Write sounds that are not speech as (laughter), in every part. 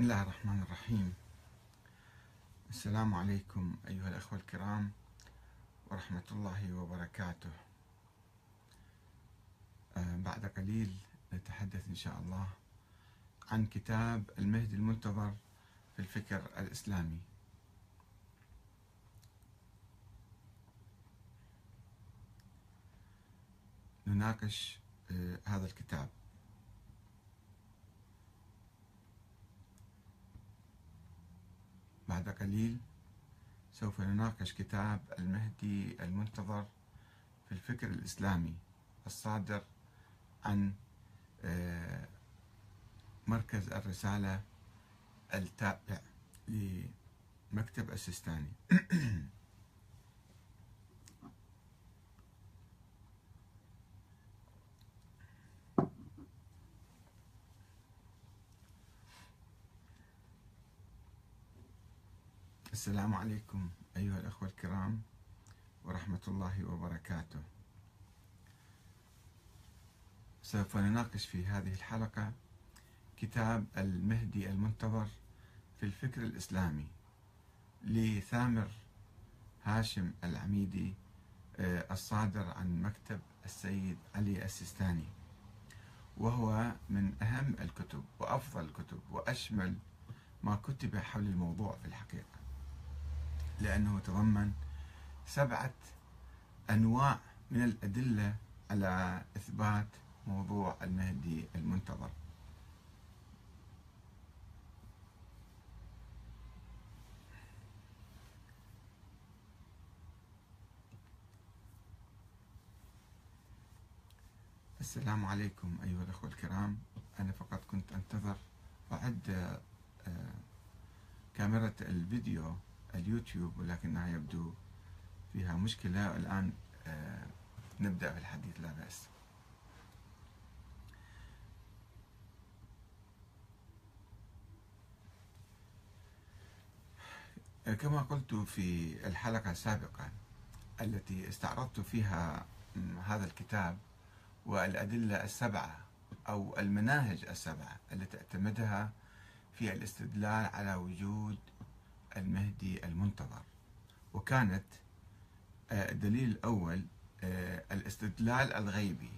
بسم الله الرحمن الرحيم. السلام عليكم أيها الأخوة الكرام ورحمة الله وبركاته. آه، بعد قليل نتحدث إن شاء الله عن كتاب المهدي المنتظر في الفكر الإسلامي. نناقش آه، هذا الكتاب. بعد قليل سوف نناقش كتاب المهدي المنتظر في الفكر الإسلامي الصادر عن آه، مركز الرسالة التابع لمكتب السيستاني. (clears throat) السلام عليكم أيها الأخوة الكرام ورحمة الله وبركاته. سوف نناقش في هذه الحلقة كتاب المهدي المنتظر في الفكر الإسلامي لثامر هاشم العميدي آه، الصادر عن مكتب السيد علي السيستاني. وهو من أهم الكتب وأفضل الكتب وأشمل ما كتب حول الموضوع في الحقيقة. لأنه تضمن سبعة أنواع من الأدلة على إثبات موضوع المهدي المنتظر. السلام عليكم أيها الأخوة الكرام. أنا فقط كنت أنتظر. أعد آه، كاميرا الفيديو اليوتيوب ولكنها يبدو فيها مشكلة. الآن آه، نبدأ في الحديث لا بأس. آه، كما قلت في الحلقة السابقة التي استعرضت فيها هذا الكتاب والأدلة السبعة أو المناهج السبعة التي اعتمدها في الاستدلال على وجود المهدي المنتظر. وكانت آه، الدليل الأول آه، الاستدلال الغيبي.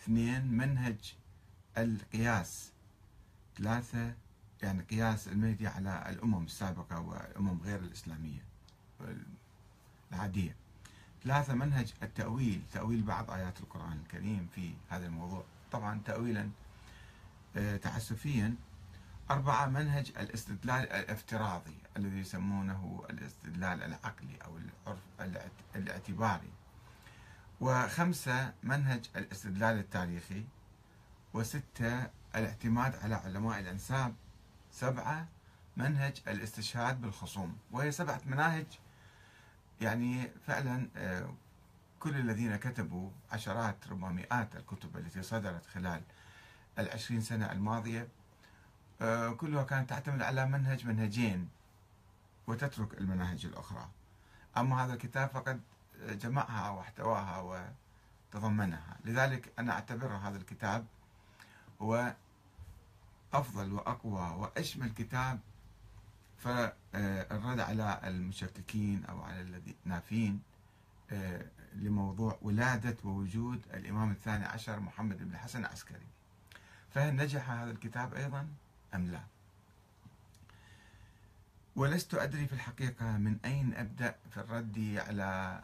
اثنين منهج القياس. ثلاثة يعني قياس المهدي على الأمم السابقة والأمم غير الإسلامية العادية ثلاثة منهج التأويل. تأويل بعض آيات القرآن الكريم في هذا الموضوع. طبعا تأويلا آه، تعسفيا أربعة منهج الاستدلال الافتراضي الذي يسمونه الاستدلال العقلي أو العرف الاعتباري وخمسة منهج الاستدلال التاريخي وستة الاعتماد على علماء الأنساب سبعة منهج الاستشهاد بالخصوم. وهي سبعة مناهج يعني فعلا آه، كل الذين كتبوا عشرات ربما مئات الكتب التي صدرت خلال العشرين سنة الماضية كلها كانت تعتمد على منهج منهجين وتترك المناهج الأخرى. أما هذا الكتاب فقد جمعها واحتواها وتضمنها. لذلك أنا أعتبر هذا الكتاب هو أفضل وأقوى وأشمل كتاب فالرد على المشككين أو على النافين آه، لموضوع ولادة ووجود الإمام الثاني عشر محمد بن الحسن العسكري. فهل نجح هذا الكتاب أيضا؟ أم لا؟ ولست أدري في الحقيقة من أين أبدأ في الرد على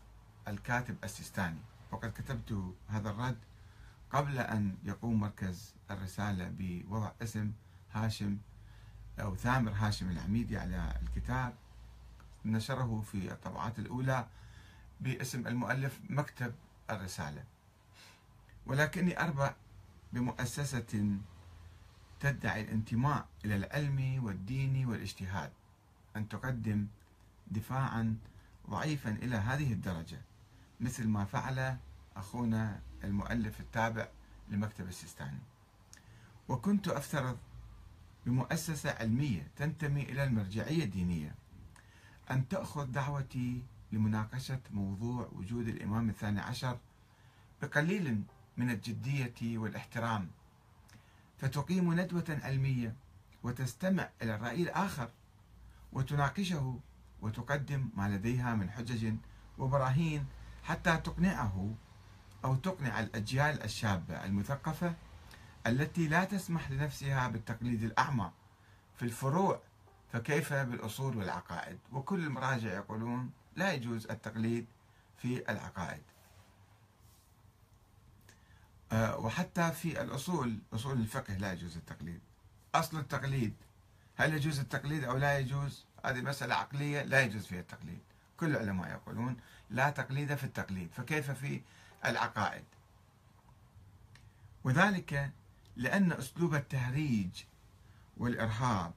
الكاتب السيستاني. وقد كتبت هذا الرد قبل أن يقوم مركز الرسالة بوضع اسم هاشم أو ثامر هاشم العميدي على الكتاب. نشره في الطبعات الأولى باسم المؤلف مكتب الرسالة. ولكني أربع بمؤسسة تدعي الانتماء إلى العلم والدين والاجتهاد أن تقدم دفاعا ضعيفا إلى هذه الدرجة مثل ما فعل أخونا المؤلف التابع لمكتب السيستاني. وكنت أفترض بمؤسسة علمية تنتمي إلى المرجعية الدينية أن تأخذ دعوتي لمناقشة موضوع وجود الإمام الثاني عشر بقليل من الجدية والإحترام. فتقيم ندوة علمية وتستمع إلى الرأي الآخر وتناقشه وتقدم ما لديها من حجج وبراهين حتى تقنعه أو تقنع الأجيال الشابة المثقفة التي لا تسمح لنفسها بالتقليد الأعمى في الفروع فكيف بالأصول والعقائد؟ وكل المراجع يقولون لا يجوز التقليد في العقائد. وحتى في الأصول أصول الفقه لا يجوز التقليد. أصل التقليد هل يجوز التقليد أو لا يجوز؟ هذه مسألة عقلية لا يجوز فيها التقليد. كل العلماء يقولون لا تقليد في التقليد فكيف في العقائد؟ وذلك لأن أسلوب التهريج والإرهاب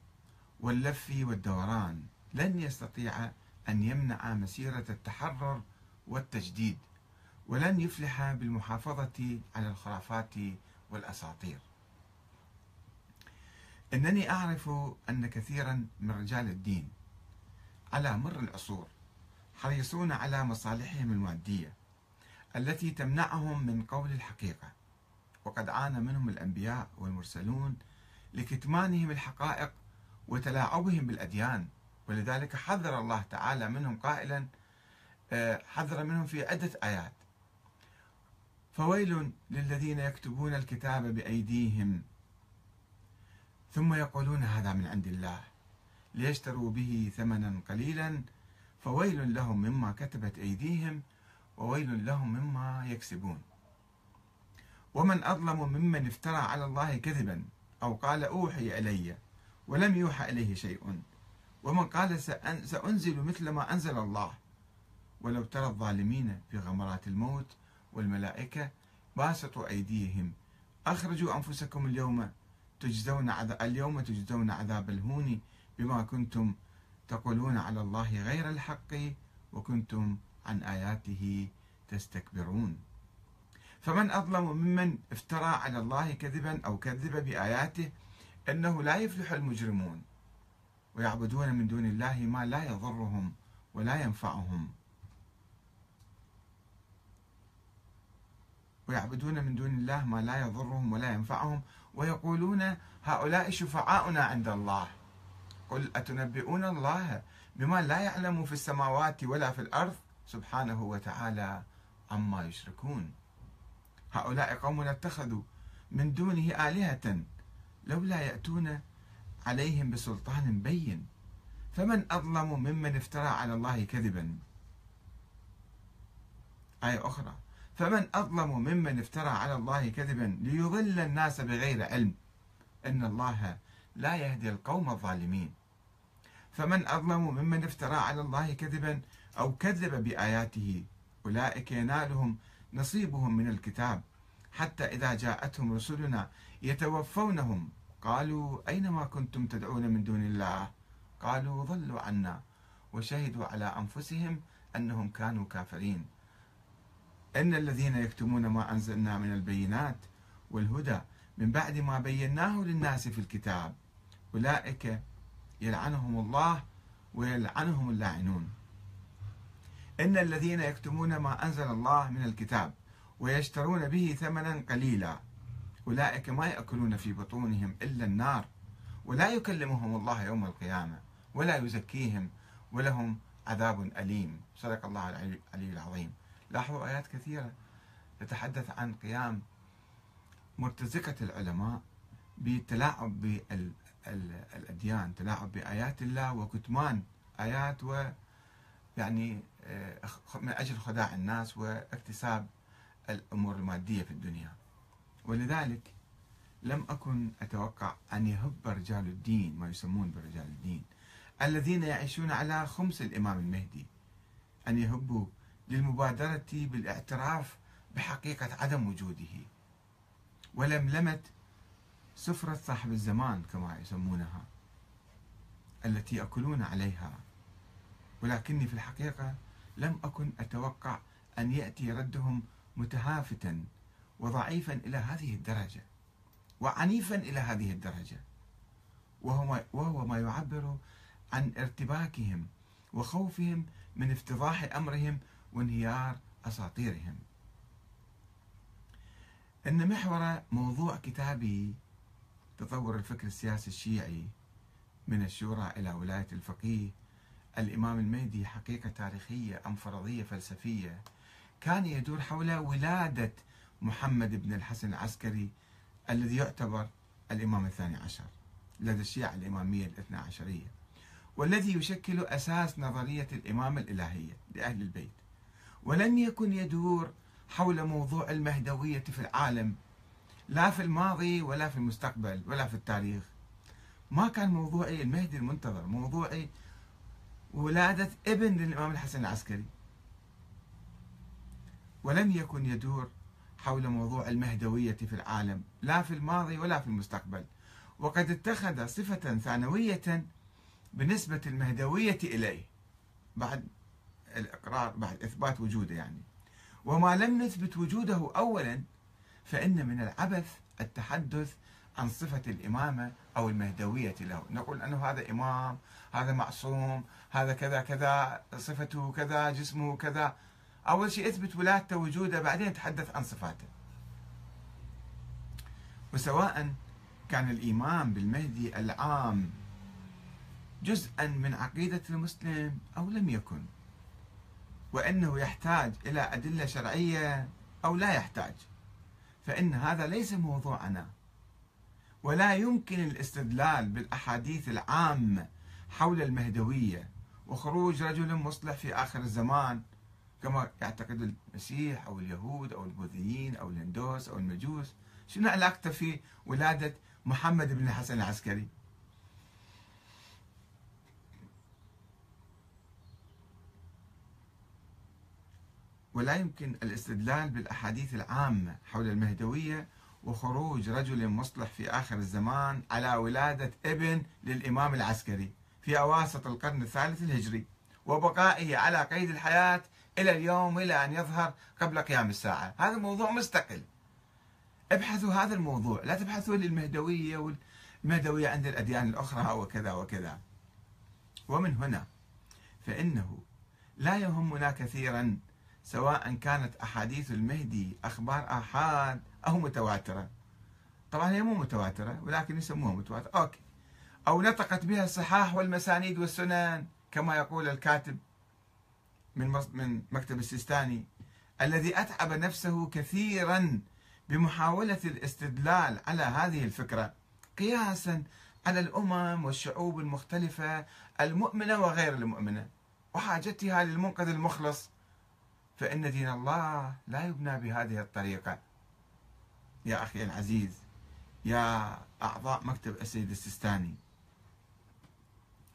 واللف والدوران لن يستطيع أن يمنع مسيرة التحرر والتجديد. ولن يفلح بالمحافظة على الخرافات والأساطير. إنني أعرف أن كثيرا من رجال الدين على مر العصور حريصون على مصالحهم المادية التي تمنعهم من قول الحقيقة وقد عانى منهم الأنبياء والمرسلون لكتمانهم الحقائق وتلاعبهم بالأديان ولذلك حذر الله تعالى منهم قائلا آه، حذر منهم في عدة آيات. فويل للذين يكتبون الكتاب بأيديهم. ثم يقولون هذا من عند الله. ليشتروا به ثمنا قليلا. فويل لهم مما كتبت أيديهم وويل لهم مما يكسبون. ومن أظلم ممن افترى على الله كذبا أو قال أوحي إلي ولم يوحى إليه شيء. ومن قال سأنزل مثل ما أنزل الله. ولو ترى الظالمين في غمرات الموت والملائكة باسطوا أيديهم. أخرجوا أنفسكم اليوم تجزون عذاب اليوم تجزون عذاب الهون بما كنتم تقولون على الله غير الحق وكنتم عن آياته تستكبرون. فمن أظلم ممن افترى على الله كذبا أو كذب بآياته أنه لا يفلح المجرمون. ويعبدون من دون الله ما لا يضرهم ولا ينفعهم. ويعبدون من دون الله ما لا يضرهم ولا ينفعهم ويقولون هؤلاء شفعاؤنا عند الله. قل أتنبئون الله بما لا يعلم في السماوات ولا في الأرض؟ سبحانه وتعالى عما يشركون. هؤلاء قوم اتخذوا من دونه آلهة لولا يأتون عليهم بسلطان بين. فمن أظلم ممن افترى على الله كذبا؟ آية أخرى. فمن أظلم ممن افترى على الله كذبا ليضل الناس بغير علم. إن الله لا يهدي القوم الظالمين. فمن أظلم ممن افترى على الله كذبا أو كذب بآياته أولئك ينالهم نصيبهم من الكتاب. حتى إذا جاءتهم رسلنا يتوفونهم. قالوا أين ما كنتم تدعون من دون الله؟ قالوا ضلوا عنا وشهدوا على أنفسهم أنهم كانوا كافرين. إن الذين يكتمون ما أنزلنا من البينات والهدى من بعد ما بيناه للناس في الكتاب أولئك يلعنهم الله ويلعنهم اللاعنون. إن الذين يكتمون ما أنزل الله من الكتاب ويشترون به ثمنا قليلا. أولئك ما يأكلون في بطونهم إلا النار ولا يكلمهم الله يوم القيامة ولا يزكيهم ولهم عذاب أليم. صدق الله العلي العظيم. لاحظوا آيات كثيرة تتحدث عن قيام مرتزقة العلماء بالتلاعب بالأديان تلاعب بآيات الله وكتمان آيات و يعني آه، من أجل خداع الناس واكتساب الأمور المادية في الدنيا. ولذلك لم أكن أتوقع أن يهب رجال الدين ما يسمون برجال الدين الذين يعيشون على خمس الإمام المهدي أن يهبوا للمبادرة بالاعتراف بحقيقة عدم وجوده. ولملمة سفرة صاحب الزمان كما يسمونها التي يأكلون عليها. ولكني في الحقيقة لم أكن أتوقع أن يأتي ردهم متهافتا وضعيفا إلى هذه الدرجة وعنيفا إلى هذه الدرجة. وهو, وهو ما يعبر عن ارتباكهم وخوفهم من افتضاح أمرهم وانهيار أساطيرهم. إن محور موضوع كتابي تطور الفكر السياسي الشيعي من الشورى إلى ولاية الفقيه. الإمام المهدي حقيقة تاريخية أم فرضية فلسفية. كان يدور حول ولادة محمد بن الحسن العسكري الذي يعتبر الإمام الثاني عشر لدى الشيعة الإمامية الاثنى عشرية والذي يشكل أساس نظرية الإمامة الإلهية لأهل البيت. ولم يكن يدور حول موضوع المهدوية في العالم لا في الماضي ولا في المستقبل ولا في التاريخ. ما كان موضوعي المهدي المنتظر موضوعي ولادة ابن للإمام الحسن العسكري. ولم يكن يدور حول موضوع المهدوية في العالم لا في الماضي ولا في المستقبل. وقد اتخذ صفة ثانوية بنسبة المهدوية إليه. بعد الإقرار بعد إثبات وجوده يعني. وما لم نثبت وجوده أولا فإن من العبث التحدث عن صفة الإمامة أو المهدوية له. نقول أنه هذا إمام هذا معصوم هذا كذا كذا صفته كذا جسمه كذا. أول شيء اثبت ولادته وجوده بعدين تحدث عن صفاته. وسواء كان الإيمان بالمهدي العام جزءا من عقيدة المسلم أو لم يكن. وأنه يحتاج إلى أدلة شرعية أو لا يحتاج. فإن هذا ليس موضوعنا. ولا يمكن الاستدلال بالأحاديث العامة حول المهدوية وخروج رجل مصلح في آخر الزمان كما يعتقد المسيح أو اليهود أو البوذيين أو الهندوس أو المجوس. شنو علاقته في ولادة محمد بن الحسن العسكري؟ ولا يمكن الاستدلال بالأحاديث العامة حول المهدوية وخروج رجل مصلح في آخر الزمان على ولادة ابن للإمام العسكري في أواسط القرن الثالث الهجري وبقائه على قيد الحياة إلى اليوم إلى أن يظهر قبل قيام الساعة. هذا موضوع مستقل. ابحثوا هذا الموضوع. لا تبحثوا للمهدوية والمهدوية عند الأديان الأخرى وكذا وكذا. ومن هنا فإنه لا يهمنا كثيرا سواء كانت أحاديث المهدي أخبار آحاد أو متواترة. طبعا هي مو متواترة ولكن يسموها متواترة. أوكي. أو نطقت بها الصحاح والمسانيد والسنن كما يقول الكاتب من من مكتب السيستاني الذي أتعب نفسه كثيرا بمحاولة الاستدلال على هذه الفكرة قياسا على الأمم والشعوب المختلفة المؤمنة وغير المؤمنة وحاجتها للمنقذ المخلص فإن دين الله لا يبنى بهذه الطريقة. يا أخي العزيز يا أعضاء مكتب السيد السيستاني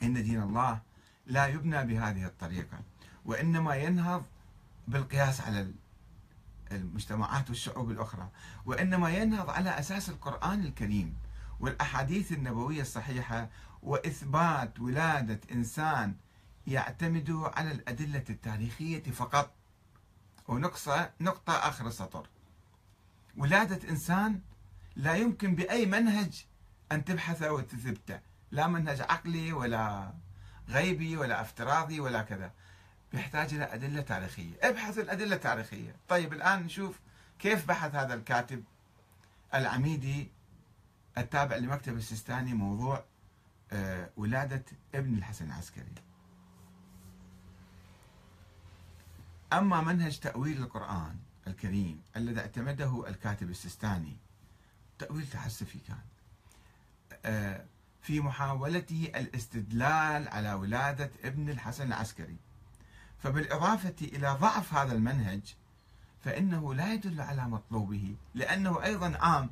إن دين الله لا يبنى بهذه الطريقة وإنما ينهض بالقياس على المجتمعات والشعوب الأخرى وإنما ينهض على أساس القرآن الكريم والأحاديث النبوية الصحيحة وإثبات ولادة إنسان يعتمد على الأدلة التاريخية فقط. ونقطة نقطة آخر السطر. ولادة إنسان لا يمكن بأي منهج أن تبحثه وتثبته لا منهج عقلي ولا غيبي ولا افتراضي ولا كذا. يحتاج إلى أدلة تاريخية. ابحث الأدلة التاريخية. طيب الآن نشوف كيف بحث هذا الكاتب العميدي التابع لمكتب السيستاني موضوع آه، ولادة ابن الحسن العسكري. أما منهج تأويل القرآن الكريم الذي اعتمده الكاتب السيستاني تأويل تحسفي كان. آه، في محاولته الاستدلال على ولادة ابن الحسن العسكري. فبالإضافة إلى ضعف هذا المنهج فإنه لا يدل على مطلوبه لأنه أيضا عام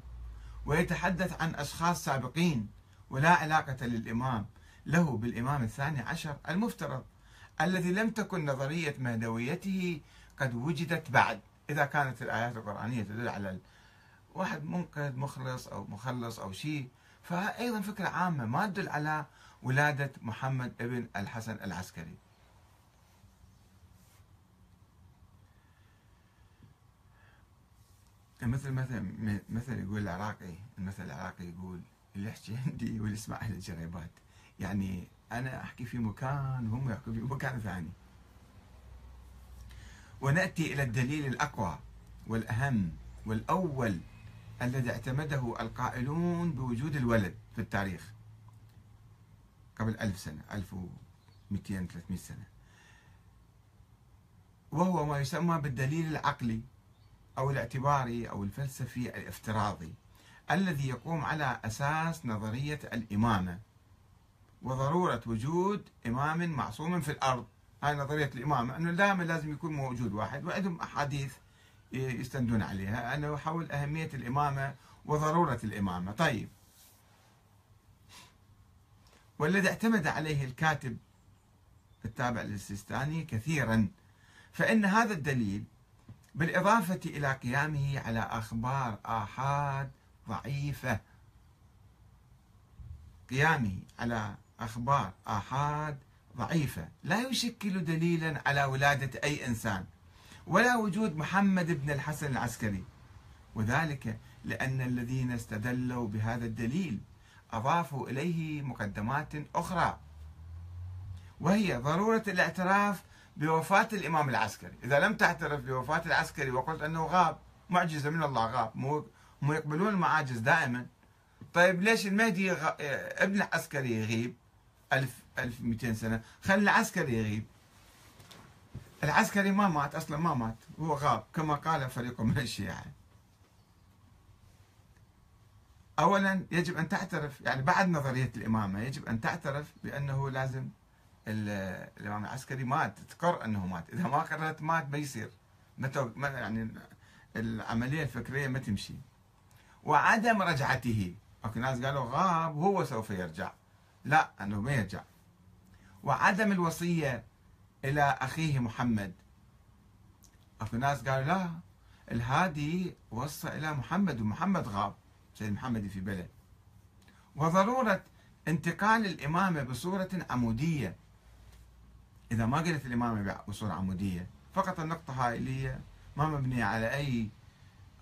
ويتحدث عن أشخاص سابقين ولا علاقة للإمام له بالإمام الثاني عشر المفترض. الذي لم تكن نظرية مهدويته قد وجدت بعد. إذا كانت الآيات القرآنية تدل على واحد منقذ مخلص أو مخلص أو شيء فأيضا فكرة عامة ما تدل على ولادة محمد ابن الحسن العسكري. مثل مثل مثل يقول العراقي المثل العراقي يقول اللي يحكي عندي واللي يسمع أهل الجريبات يعني أنا أحكي في مكان وهم يحكوا في مكان ثاني. ونأتي إلى الدليل الأقوى والأهم والأول الذي اعتمده القائلون بوجود الولد في التاريخ قبل ألف سنة 1200 300 سنة. وهو ما يسمى بالدليل العقلي أو الاعتباري أو الفلسفي الافتراضي الذي يقوم على أساس نظرية الإمامة. وضرورة وجود إمام معصوم في الأرض. هاي نظرية الإمامة أنه دائما لازم يكون موجود واحد وعندهم أحاديث يستندون عليها أنه حول أهمية الإمامة وضرورة الإمامة. طيب. والذي اعتمد عليه الكاتب التابع للسيستاني كثيرا فإن هذا الدليل بالإضافة إلى قيامه على أخبار آحاد ضعيفة. قيامه على أخبار آحاد ضعيفة. لا يشكل دليلا على ولادة أي إنسان ولا وجود محمد بن الحسن العسكري. وذلك لأن الذين استدلوا بهذا الدليل أضافوا إليه مقدمات أخرى وهي ضرورة الاعتراف بوفاة الإمام العسكري. إذا لم تعترف بوفاة العسكري وقلت أنه غاب معجزة من الله غاب مو مو يقبلون المعاجز دائما. طيب ليش المهدي. ابن العسكري يغيب 1000 1200 سنة. خلي العسكري يغيب. العسكري ما مات أصلا ما مات. هو غاب كما قال فريق من الشيعة. أولا يجب أن تعترف يعني بعد نظرية الإمامة يجب أن تعترف بأنه لازم الإمام العسكري مات. تقر أنه مات. إذا ما قررت مات ما يصير. ما يعني العملية الفكرية ما تمشي. وعدم رجعته. اكو ناس قالوا غاب وهو سوف يرجع. لا أنه ما يرجع. وعدم الوصية إلى أخيه محمد. أكو ناس قالوا لا الهادي وصى إلى محمد ومحمد غاب سيد محمد في بلد. وضرورة انتقال الامامه بصورة عمودية. إذا ما قلت الامامه بصورة عمودية فقط النقطة هاي اللي هي ما مبنية على أي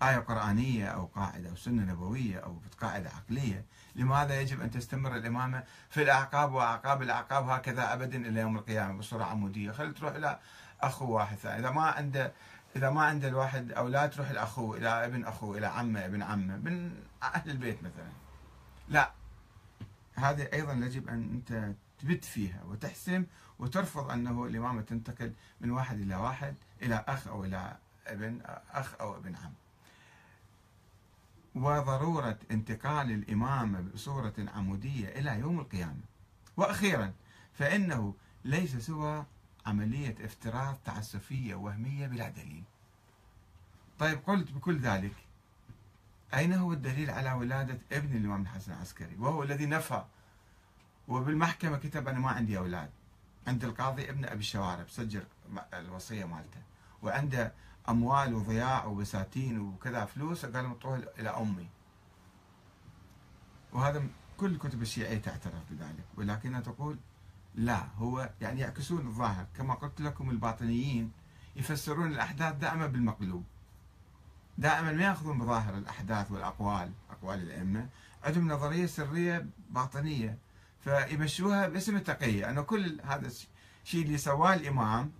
آية قرآنية أو قاعدة أو سنة نبوية أو قاعدة عقلية. لماذا يجب أن تستمر الإمامة في الأعقاب وأعقاب الأعقاب هكذا أبدا إلى يوم القيامة بصورة عمودية خلي تروح إلى أخو واحد ثاني إذا ما عنده إذا ما عنده الواحد أولاد تروح الأخو إلى ابن أخوه إلى عمة ابن عمة من أهل البيت مثلا. لا. هذه أيضا يجب أن أنت تبت فيها وتحسم وترفض أنه الإمامة تنتقل من واحد إلى واحد إلى أخ أو إلى ابن أخ أو ابن عم. وضرورة انتقال الإمامة بصورة عمودية إلى يوم القيامة. وأخيرا فإنه ليس سوى عملية افتراض تعسفية وهمية بلا دليل. طيب قلت بكل ذلك أين هو الدليل على ولادة ابن الإمام الحسن العسكري؟ وهو الذي نفى وبالمحكمة كتب أنا ما عندي أولاد عند القاضي ابن أبي الشوارب سجل الوصية مالته وعنده أموال وضياع وبساتين وكذا فلوس قال اعطوها إلى أمي. وهذا كل الكتب الشيعيه تعترف بذلك. ولكنها تقول لا هو يعني يعكسون الظاهر. كما قلت لكم الباطنيين يفسرون الأحداث دائما بالمقلوب. دائما ما يأخذون بظاهر الأحداث والأقوال أقوال الأئمة. عندهم نظرية سرية باطنية. فيمشوها باسم التقية. انه كل هذا الشيء اللي سواه الإمام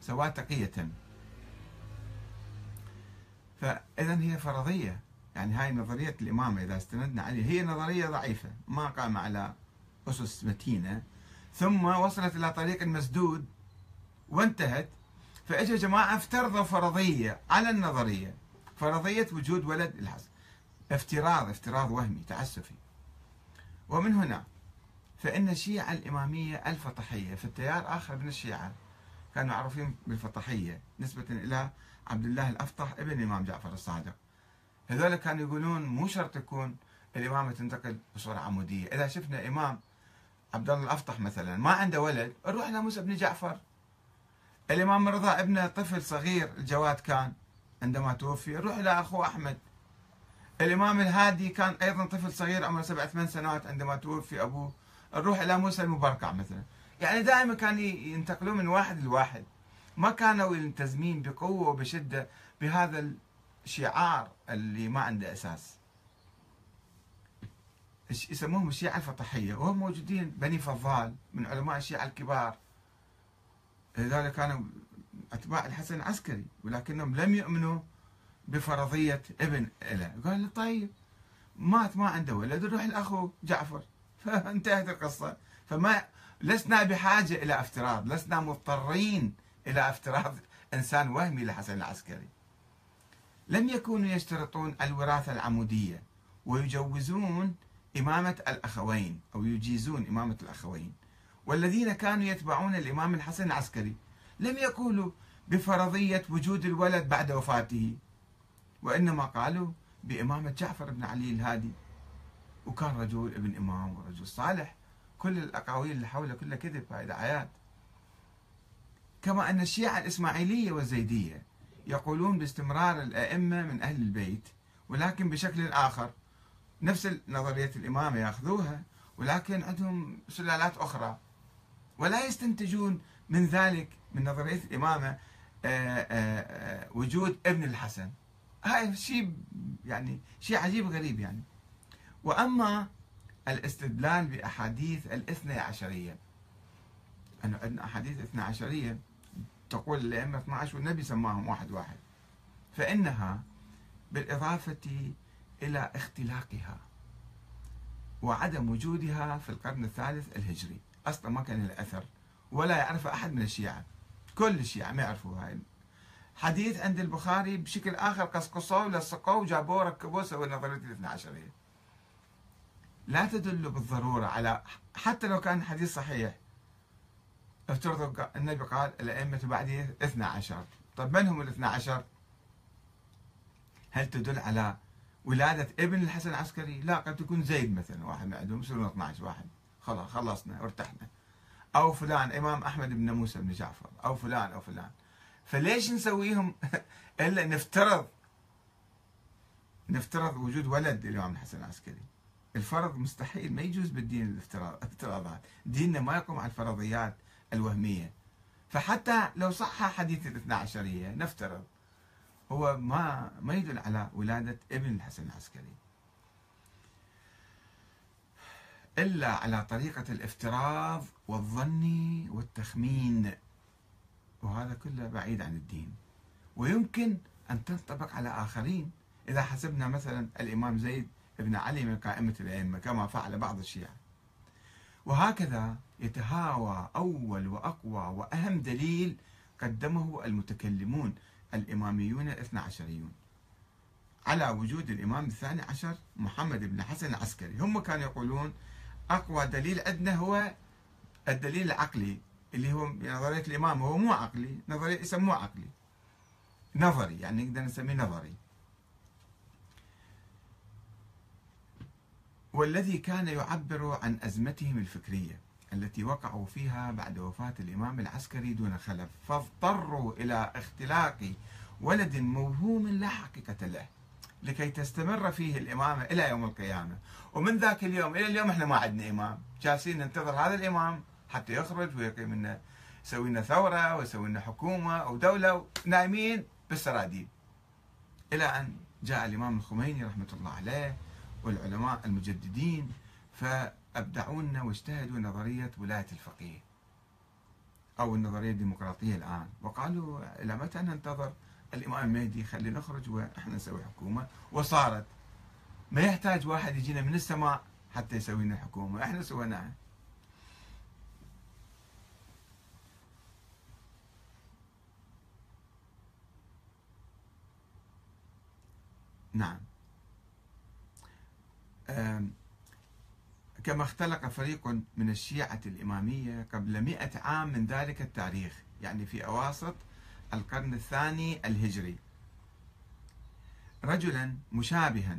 سواه تقية. فإذا هي فرضية. يعني هاي نظرية الإمامة إذا استندنا عليها هي نظرية ضعيفة ما قام على أسس متينة. ثم وصلت إلى طريق مسدود وانتهت. فإجا جماعة افترضوا فرضية على النظرية. فرضية وجود ولد الحسن. افتراض افتراض وهمي تعسفي. ومن هنا فإن الشيعة الإمامية الفطحية في التيار آخر من الشيعة كانوا معروفين بالفطحية نسبة إلى عبد الله الأفطح ابن الإمام جعفر الصادق. هذول كانوا يقولون مو شرط تكون الإمامة تنتقل بصورة عمودية. إذا شفنا إمام عبد الله الأفطح مثلا ما عنده ولد نروح إلى موسى بن جعفر. الإمام رضا ابنه طفل صغير الجواد كان عندما توفي نروح إلى أخوه أحمد. الإمام الهادي كان أيضا طفل صغير عمره سبع ثمان سنوات عندما توفي أبوه. نروح إلى موسى المبركع مثلا. يعني دائما كانوا ينتقلون من واحد لواحد. ما كانوا يلتزمين بقوة وبشدة بهذا الشعار اللي ما عنده أساس يسموهم؟ الشيعة الفطحية وهم موجودين بني فضال من علماء الشيعة الكبار. لذلك كانوا أتباع الحسن العسكري ولكنهم لم يؤمنوا بفرضية ابن له قال طيب مات ما عنده ولد نروح الأخو جعفر. (laughs) فانتهت القصة. فما لسنا بحاجة إلى افتراض لسنا مضطرين إلى افتراض إنسان وهمي لحسن العسكري. لم يكونوا يشترطون الوراثة العمودية ويجوزون إمامة الأخوين أو يجيزون إمامة الأخوين. والذين كانوا يتبعون الإمام الحسن العسكري لم يقولوا بفرضية وجود الولد بعد وفاته وإنما قالوا بإمامة جعفر بن علي الهادي. وكان رجل ابن إمام ورجل صالح كل الأقاويل اللي حوله كلها كذب هاي دعايات. كما أن الشيعة الإسماعيلية والزيدية يقولون باستمرار الأئمة من أهل البيت ولكن بشكل آخر. نفس نظرية الإمامة يأخذوها ولكن عندهم سلالات أخرى. ولا يستنتجون من ذلك من نظرية الإمامة آه، آآ آه، وجود ابن الحسن. هاي شيء يعني شيء عجيب غريب يعني. وأما الاستدلال بأحاديث الاثنى عشرية أنه عندنا أحاديث اثنى عشرية تقول الأئمة 12 والنبي سماهم واحد واحد. فإنها بالإضافة إلى اختلاقها وعدم وجودها في القرن الثالث الهجري. أصلا ما كان لها أثر ولا يعرفها أحد من الشيعة. كل الشيعة ما يعرفوا هاي. حديث عند البخاري بشكل آخر قصقصوه لصقوه وجابوه ركبوه سووا نظرية الاثنى عشرية لا تدل بالضرورة على حتى لو كان حديث صحيح افترضوا النبي قال الأئمة بعدي اثنى عشر. طيب من هم الاثنى عشر؟ هل تدل على ولادة ابن الحسن العسكري؟ لا قد تكون زيد مثلا واحد من عندهم يصيرون 12 واحد. خلاص خلصنا وارتحنا أو فلان إمام أحمد بن موسى بن جعفر. أو فلان أو فلان. فليش نسويهم (laughs) إلا نفترض نفترض وجود ولد الإمام الحسن العسكري؟ الفرض مستحيل ما يجوز بالدين الافتراضات. ديننا ما يقوم على الفرضيات. الوهمية. فحتى لو صح حديث الاثنى عشرية نفترض هو ما ما يدل على ولادة ابن الحسن العسكري. إلا على طريقة الافتراض والظن والتخمين. وهذا كله بعيد عن الدين. ويمكن أن تنطبق على آخرين. إذا حسبنا مثلا الإمام زيد بن علي من قائمة الأئمة كما فعل بعض الشيعة. وهكذا يتهاوى أول وأقوى وأهم دليل قدمه المتكلمون الإماميون الاثنى عشريون. على وجود الإمام الثاني عشر محمد بن حسن العسكري. هم كانوا يقولون أقوى دليل عندنا هو الدليل العقلي اللي هو نظرية الإمام هو مو عقلي نظرية يسموه عقلي. نظري يعني نقدر نسميه نظري. والذي كان يعبر عن أزمتهم الفكرية التي وقعوا فيها بعد وفاة الإمام العسكري دون خلف فاضطروا إلى اختلاق ولد موهوم لا حقيقة له لكي تستمر فيه الإمامة إلى يوم القيامة. ومن ذاك اليوم إلى اليوم إحنا ما عندنا إمام. جالسين ننتظر هذا الإمام حتى يخرج ويقيم لنا يسوي لنا ثورة ويسوي لنا حكومة أو دولة نايمين بالسراديب. إلى أن جاء الإمام الخميني رحمة الله عليه والعلماء المجددين فأبدعونا واجتهدوا نظرية ولاية الفقيه أو النظرية الديمقراطية الآن. وقالوا إلى متى ننتظر؟ الإمام المهدي خلي نخرج وإحنا نسوي حكومة. وصارت ما يحتاج واحد يجينا من السماء حتى يسوي لنا حكومة. إحنا سويناها نعم. كما اختلق فريق من الشيعة الإمامية قبل مئة عام من ذلك التاريخ يعني في أواسط القرن الثاني الهجري. رجلا مشابها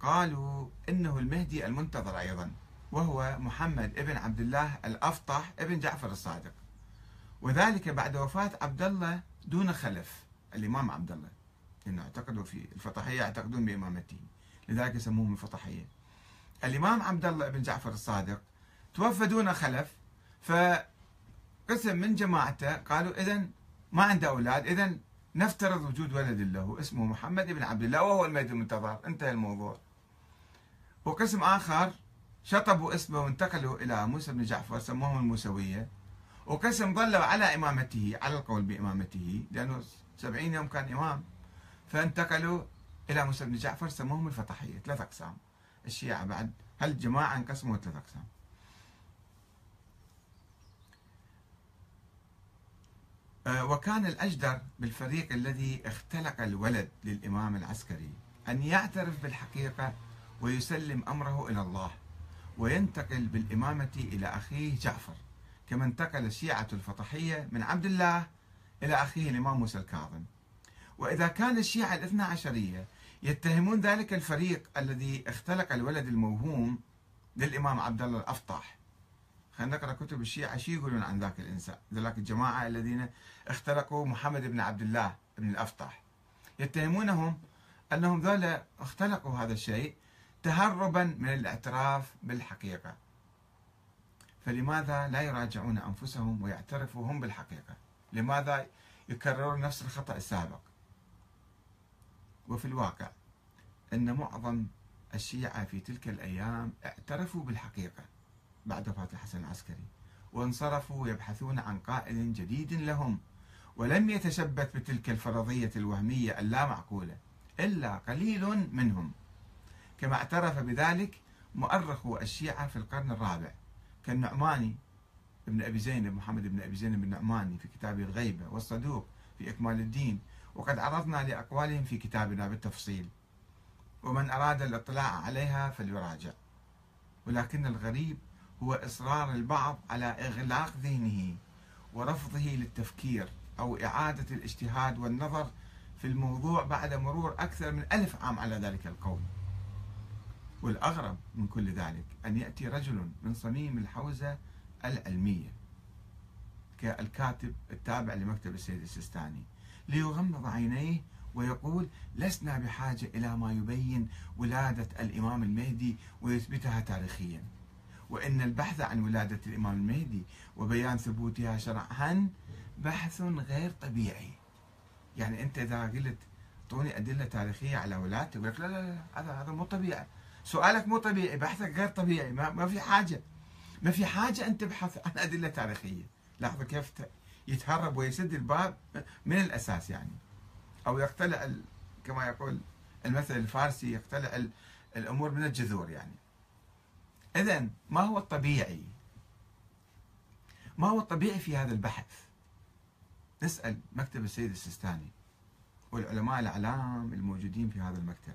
قالوا إنه المهدي المنتظر أيضا وهو محمد ابن عبد الله الأفطح ابن جعفر الصادق. وذلك بعد وفاة عبد الله دون خلف الإمام عبد الله لأنه اعتقدوا في الفطحية يعتقدون بإمامته. لذلك يسموهم الفطحية الإمام عبد الله بن جعفر الصادق توفى دون خلف فقسم من جماعته قالوا إذا ما عنده أولاد إذا نفترض وجود ولد له اسمه محمد بن عبد الله وهو المهدي المنتظر. انتهى الموضوع. وقسم آخر شطبوا اسمه وانتقلوا إلى موسى بن جعفر سموهم الموسوية. وقسم ظلوا على إمامته على القول بإمامته لأنه سبعين يوم كان إمام فانتقلوا إلى موسى بن جعفر سموهم الفتحية ثلاث أقسام. الشيعة بعد. هل الجماعة انقسموا ثلاث أقسام؟ آه، وكان الأجدر بالفريق الذي اختلق الولد للإمام العسكري أن يعترف بالحقيقة ويسلم أمره إلى الله وينتقل بالإمامة إلى أخيه جعفر كما انتقل الشيعة الفطحية من عبد الله إلى أخيه الإمام موسى الكاظم. وإذا كان الشيعة الاثنا عشرية يتهمون ذلك الفريق الذي اختلق الولد الموهوم للإمام عبد الله الأفطاح. خلينا نقرأ كتب الشيعة. شو يقولون عن ذاك الإنسان؟ ذلك الجماعة الذين اختلقوا محمد بن عبد الله بن الأفطاح. يتهمونهم أنهم ذولا اختلقوا هذا الشيء تهربا من الاعتراف بالحقيقة. فلماذا لا يراجعون أنفسهم ويعترفوا هم بالحقيقة؟ لماذا يكررون نفس الخطأ السابق؟ وفي الواقع أن معظم الشيعة في تلك الأيام اعترفوا بالحقيقة بعد وفاة الحسن العسكري وانصرفوا يبحثون عن قائد جديد لهم ولم يتشبث بتلك الفرضية الوهمية اللامعقولة إلا قليل منهم. كما اعترف بذلك مؤرخو الشيعة في القرن الرابع كالنعماني ابن أبي زينب محمد بن أبي زينب النعماني في كتابه الغيبة والصدوق في إكمال الدين وقد عرضنا لأقوالهم في كتابنا بالتفصيل. ومن أراد الإطلاع عليها فليراجع. ولكن الغريب هو إصرار البعض على إغلاق ذهنه ورفضه للتفكير أو إعادة الاجتهاد والنظر في الموضوع بعد مرور أكثر من ألف عام على ذلك القول والأغرب من كل ذلك أن يأتي رجل من صميم الحوزة العلمية كالكاتب التابع لمكتب السيد السيستاني. ليغمض عينيه ويقول لسنا بحاجة إلى ما يبين ولادة الإمام المهدي ويثبتها تاريخيا. وإن البحث عن ولادة الإمام المهدي وبيان ثبوتها شرعا بحث غير طبيعي. يعني أنت إذا قلت اعطوني أدلة تاريخية على ولادته يقول لك لا لا لا هذا هذا مو طبيعي. سؤالك مو طبيعي بحثك غير طبيعي ما, ما في حاجة. ما في حاجة أن تبحث عن أدلة تاريخية. لاحظوا كيف يتهرب ويسد الباب من الأساس يعني. أو يقتلع كما يقول المثل الفارسي يقتلع الأمور من الجذور يعني. إذا ما هو الطبيعي؟ ما هو الطبيعي في هذا البحث؟ نسأل مكتب السيد السيستاني والعلماء الأعلام الموجودين في هذا المكتب.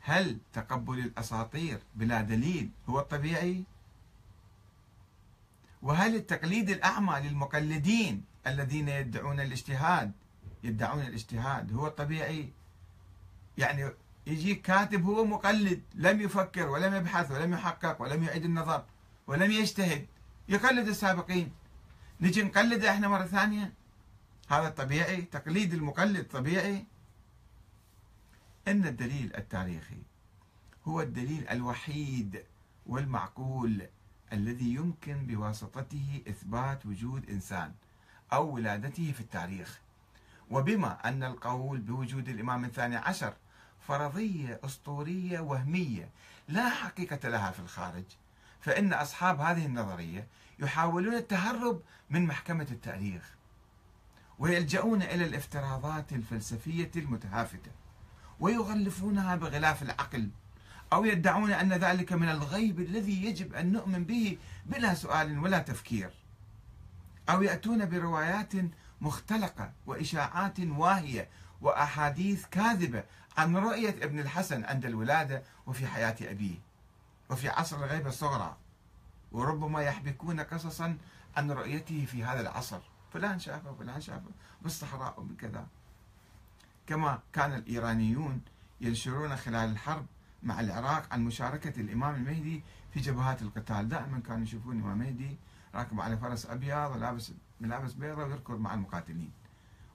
هل تقبل الأساطير بلا دليل هو الطبيعي؟ وهل التقليد الأعمى للمقلدين الذين يدعون الاجتهاد يدعون الاجتهاد هو الطبيعي؟ يعني يجي كاتب هو مقلد لم يفكر ولم يبحث ولم يحقق ولم يعيد النظر ولم يجتهد يقلد السابقين. نجي نقلده إحنا مرة ثانية؟ هذا طبيعي؟ تقليد المقلد طبيعي؟ أن الدليل التاريخي هو الدليل الوحيد والمعقول الذي يمكن بواسطته إثبات وجود إنسان أو ولادته في التاريخ. وبما أن القول بوجود الإمام الثاني عشر فرضية أسطورية وهمية لا حقيقة لها في الخارج فإن أصحاب هذه النظرية يحاولون التهرب من محكمة التاريخ ويلجؤون إلى الافتراضات الفلسفية المتهافتة ويغلفونها بغلاف العقل أو يدعون أن ذلك من الغيب الذي يجب أن نؤمن به بلا سؤال ولا تفكير. أو يأتون بروايات مختلقة وإشاعات واهية وأحاديث كاذبة عن رؤية ابن الحسن عند الولادة وفي حياة أبيه وفي عصر الغيبة الصغرى. وربما يحبكون قصصا عن رؤيته في هذا العصر. فلان شافه فلان شافه بالصحراء وبكذا كما كان الإيرانيون ينشرون خلال الحرب مع العراق عن مشاركة الإمام المهدي في جبهات القتال. دائما كانوا يشوفون الإمام المهدي راكب على فرس أبيض ولابس ملابس بيضاء ويركض مع المقاتلين.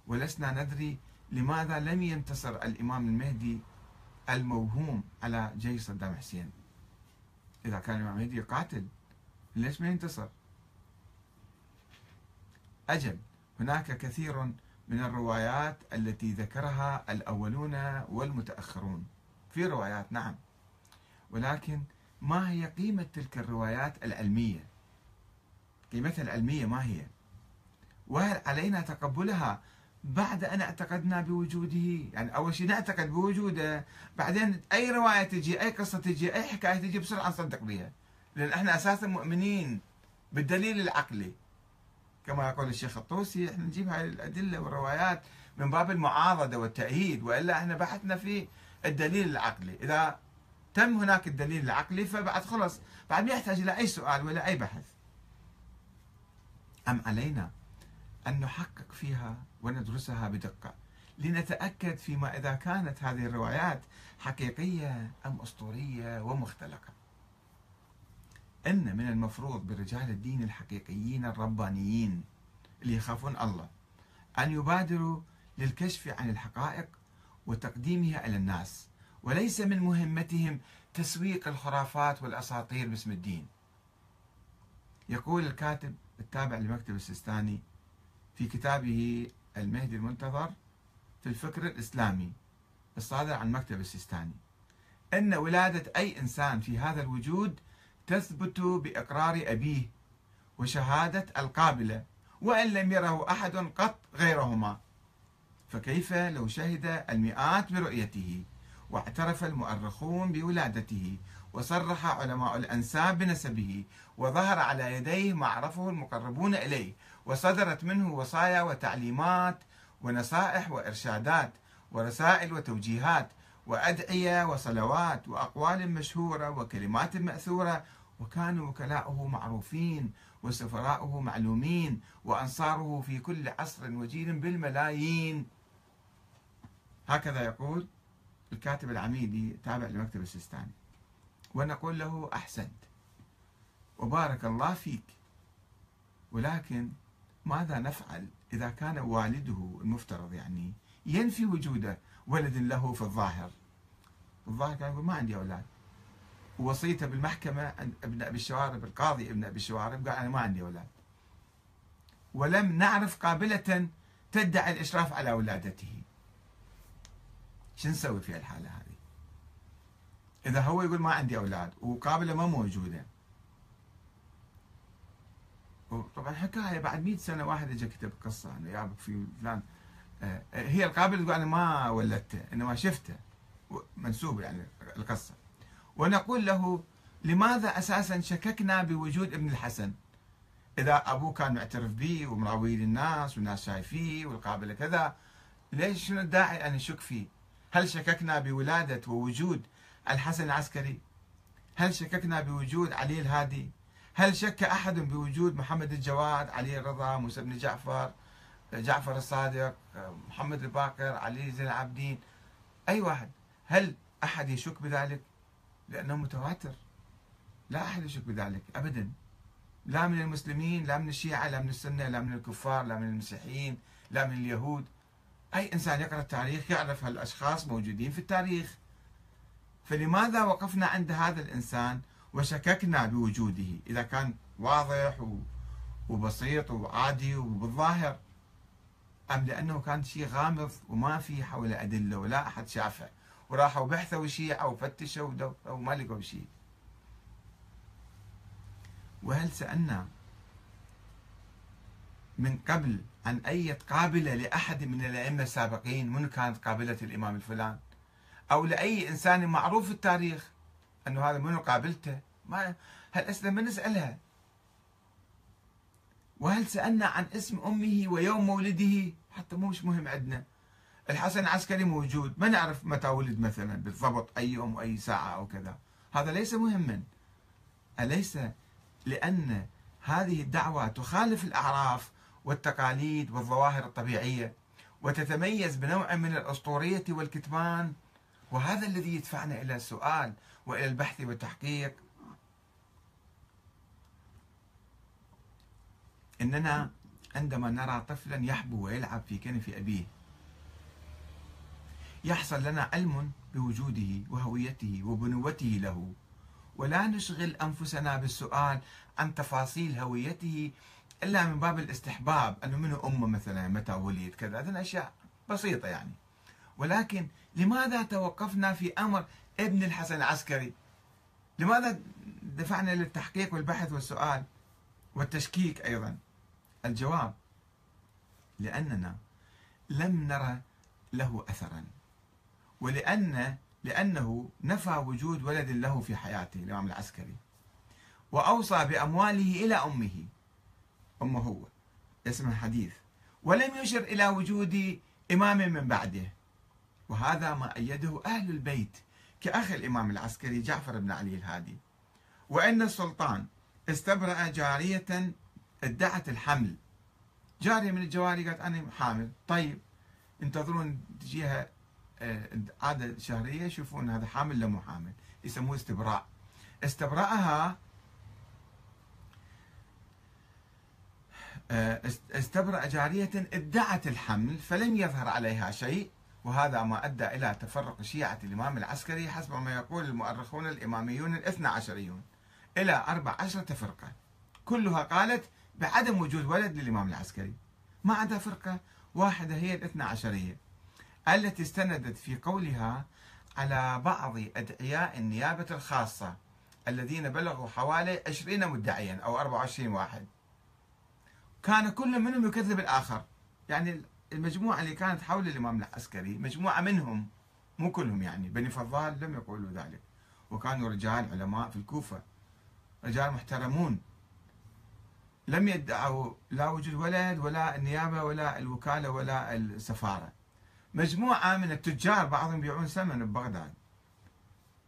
ولسنا ندري لماذا لم ينتصر الإمام المهدي الموهوم على جيش صدام حسين. إذا كان الإمام المهدي قاتل ليش ما ينتصر؟ أجل هناك كثير من الروايات التي ذكرها الأولون والمتأخرون. في روايات نعم. ولكن ما هي قيمة تلك الروايات العلمية؟ قيمتها العلمية ما هي؟ وهل علينا تقبلها بعد أن اعتقدنا بوجوده؟ يعني أول شيء نعتقد بوجوده بعدين أي رواية تجي أي قصة تجي أي حكاية تجي بسرعة نصدق بها. لأن إحنا أساسا مؤمنين بالدليل العقلي. كما يقول الشيخ الطوسي إحنا نجيب هاي الأدلة والروايات من باب المعارضة والتأييد وإلا إحنا بحثنا في الدليل العقلي. إذا تم هناك الدليل العقلي فبعد خلص بعد ما يحتاج إلى أي سؤال ولا أي بحث. أم علينا أن نحقق فيها وندرسها بدقة لنتأكد فيما إذا كانت هذه الروايات حقيقية أم أسطورية ومختلقة. أن من المفروض برجال الدين الحقيقيين الربانيين اللي يخافون الله أن يبادروا للكشف عن الحقائق وتقديمها إلى الناس وليس من مهمتهم تسويق الخرافات والأساطير باسم الدين. يقول الكاتب التابع لمكتب السيستاني في كتابه المهدي المنتظر في الفكر الإسلامي الصادر عن مكتب السيستاني أن ولادة أي إنسان في هذا الوجود تثبت بإقرار أبيه وشهادة القابلة وإن لم يره أحد قط غيرهما. فكيف لو شهد المئات برؤيته واعترف المؤرخون بولادته وصرح علماء الأنساب بنسبه وظهر على يديه ما عرفه المقربون إليه وصدرت منه وصايا وتعليمات ونصائح وإرشادات ورسائل وتوجيهات وأدعية وصلوات وأقوال مشهورة وكلمات مأثورة وكانوا وكلاؤه معروفين وسفراؤه معلومين وأنصاره في كل عصر وجيل بالملايين هكذا يقول الكاتب العميدي تابع لمكتب السيستاني. ونقول له أحسنت. وبارك الله فيك. ولكن ماذا نفعل إذا كان والده المفترض يعني ينفي وجود ولد له في الظاهر؟ الظاهر كان يقول ما عندي أولاد. ووصيته بالمحكمة ابن أبي الشوارب القاضي ابن أبي الشوارب قال أنا ما عندي أولاد. ولم نعرف قابلة تدعي الإشراف على ولادته شو نسوي في الحالة هذه؟ إذا هو يقول ما عندي أولاد وقابلة ما موجودة. طبعا حكاية بعد 100 سنة واحد اجى كتب قصة إنه يابك في فلان آه، هي القابلة تقول أنا ما ولدته انما شفته. منسوب يعني القصة. ونقول له لماذا أساسا شككنا بوجود ابن الحسن؟ إذا أبوه كان معترف به ومراوي للناس والناس شايفيه والقابله كذا ليش شنو الداعي أن نشك فيه؟ هل شككنا بولادة ووجود الحسن العسكري؟ هل شككنا بوجود علي الهادي؟ هل شك أحد بوجود محمد الجواد، علي الرضا، موسى بن جعفر، جعفر الصادق، محمد الباقر، علي زين العابدين، أي واحد، هل أحد يشك بذلك؟ لأنه متواتر لا أحد يشك بذلك أبدا لا من المسلمين لا من الشيعة لا من السنة لا من الكفار لا من المسيحيين لا من اليهود أي إنسان يقرأ التاريخ يعرف هالأشخاص موجودين في التاريخ. فلماذا وقفنا عند هذا الإنسان وشككنا بوجوده؟ إذا كان واضح وبسيط وعادي وبالظاهر. أم لأنه كان شيء غامض وما في حوله أدلة ولا أحد شافه. وراحوا بحثوا شيء أو فتشوا وما لقوا شيء. وهل سألنا من قبل عن أي قابلة لأحد من الأئمة السابقين من كانت قابلة الإمام الفلان؟ أو لأي إنسان معروف في التاريخ أنه هذا منو قابلته؟ ما هالأسئلة ما نسألها. وهل سألنا عن اسم أمه ويوم مولده؟ حتى مش مهم عندنا. الحسن العسكري موجود. ما نعرف متى ولد مثلا بالضبط أي يوم وأي ساعة أو كذا. هذا ليس مهما. أليس لأن هذه الدعوة تخالف الأعراف والتقاليد والظواهر الطبيعية وتتميز بنوع من الأسطورية والكتمان. وهذا الذي يدفعنا إلى السؤال وإلى البحث والتحقيق. إننا عندما نرى طفلا يحبو ويلعب في كنف أبيه يحصل لنا علم بوجوده وهويته وبنوته له. ولا نشغل أنفسنا بالسؤال عن تفاصيل هويته إلا من باب الاستحباب إنه منو أمة مثلا متى ولد كذا هذه اشياء بسيطة يعني ولكن لماذا توقفنا في أمر ابن الحسن العسكري؟ لماذا دفعنا للتحقيق والبحث والسؤال والتشكيك أيضا؟ الجواب لأننا لم نرى له اثرا ولأن لأنه نفى وجود ولد له في حياته الإمام العسكري وأوصى بأمواله إلى أمه أمه هو اسمه حديث ولم يشر إلى وجود إمام من بعده. وهذا ما أيده أهل البيت كأخ الإمام العسكري جعفر بن علي الهادي. وأن السلطان استبرأ جارية ادعت الحمل. جارية من الجواري قالت أنا حامل. طيب انتظرون تجيها آه، عادة شهرية يشوفون هذا حامل ولا مو حامل. يسموه استبراء. استبرأها استبرأ جارية ادعت الحمل فلم يظهر عليها شيء وهذا ما أدى إلى تفرق شيعة الإمام العسكري حسب ما يقول المؤرخون الإماميون الاثنى عشريون إلى أربع عشرة فرقة. كلها قالت بعدم وجود ولد للإمام العسكري. ما عدا فرقة واحدة هي الاثنى عشرية التي استندت في قولها على بعض أدعياء النيابة الخاصة الذين بلغوا حوالي 20 مدعيا أو 24 واحد. كان كل منهم يكذب الآخر. يعني المجموعة اللي كانت حول الإمام العسكري مجموعة منهم مو كلهم يعني بني فضال لم يقولوا ذلك. وكانوا رجال علماء في الكوفة رجال محترمون. لم يدعوا لا وجود ولد ولا النيابة ولا الوكالة ولا السفارة. مجموعة من التجار بعضهم يبيعون سمن ببغداد.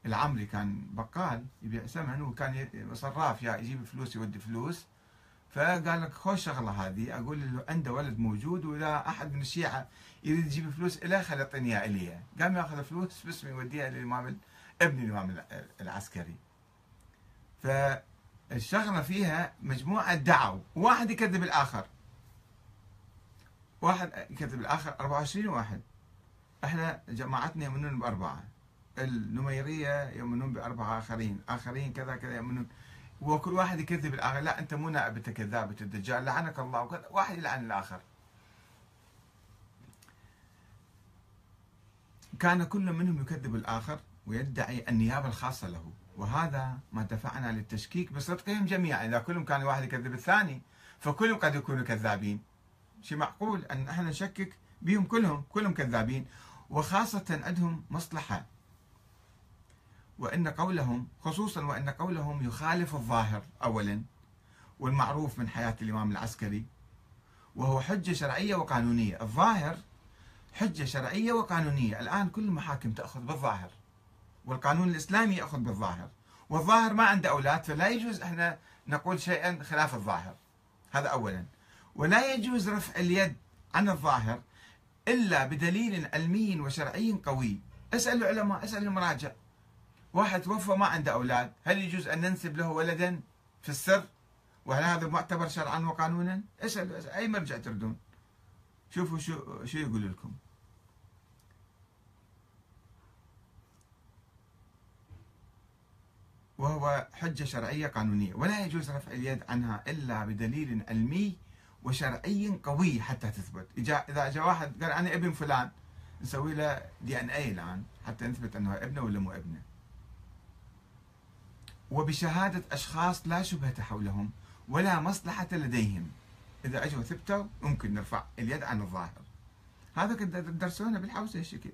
العمري كان بقال يبيع سمن وكان صراف يا يجيب فلوس يودي فلوس. فقال لك خوش شغلة هذه أقول له عنده ولد موجود وإذا أحد من الشيعة يريد يجيب فلوس له خلي يعطيني اياها الي قام يأخذ فلوس باسمه يوديها للإمام ابن الإمام العسكري. فالشغلة فيها مجموعة دعوا واحد يكذب الآخر. واحد يكذب الآخر 24 واحد. إحنا جماعتنا يؤمنون بأربعة. النميرية يؤمنون بأربعة آخرين آخرين كذا كذا يؤمنون. وكل واحد يكذب الآخر. لا أنت مو نائب أنت كذاب أنت الدجال لعنك الله. وكذا. واحد يلعن الآخر. كان كل منهم يكذب الآخر ويدعي النيابة الخاصة له. وهذا ما دفعنا للتشكيك بصدقهم جميعا. إذا كلهم كان واحد يكذب الثاني فكلهم قد يكونوا كذابين. شيء معقول أن إحنا نشكك بهم كلهم. كلهم كذابين. وخاصة عندهم مصلحة. وأن قولهم خصوصا وأن قولهم يخالف الظاهر أولا والمعروف من حياة الإمام العسكري وهو حجة شرعية وقانونية. الظاهر حجة شرعية وقانونية. الآن كل المحاكم تأخذ بالظاهر والقانون الإسلامي يأخذ بالظاهر والظاهر ما عنده أولاد فلا يجوز إحنا نقول شيئا خلاف الظاهر. هذا أولا. ولا يجوز رفع اليد عن الظاهر إلا بدليل علمي وشرعي قوي. اسأل العلماء اسأل المراجع واحد توفى ما عنده أولاد. هل يجوز أن ننسب له ولدا في السر؟ وهل هذا معتبر شرعا وقانونا؟ اسأل أي مرجع تردون؟ شوفوا شو شو يقول لكم. وهو حجة شرعية قانونية ولا يجوز رفع اليد عنها إلا بدليل علمي وشرعي قوي حتى تثبت. إذا جاء واحد قال أنا ابن فلان نسوي له دي إن اي الآن حتى نثبت أنه ابنه ولا مو ابنه. وبشهادة أشخاص لا شبهة حولهم ولا مصلحة لديهم. إذا أجوا ثبتوا ممكن نرفع اليد عن الظاهر. هذا كنت تدرسونه بالحوسة الشكل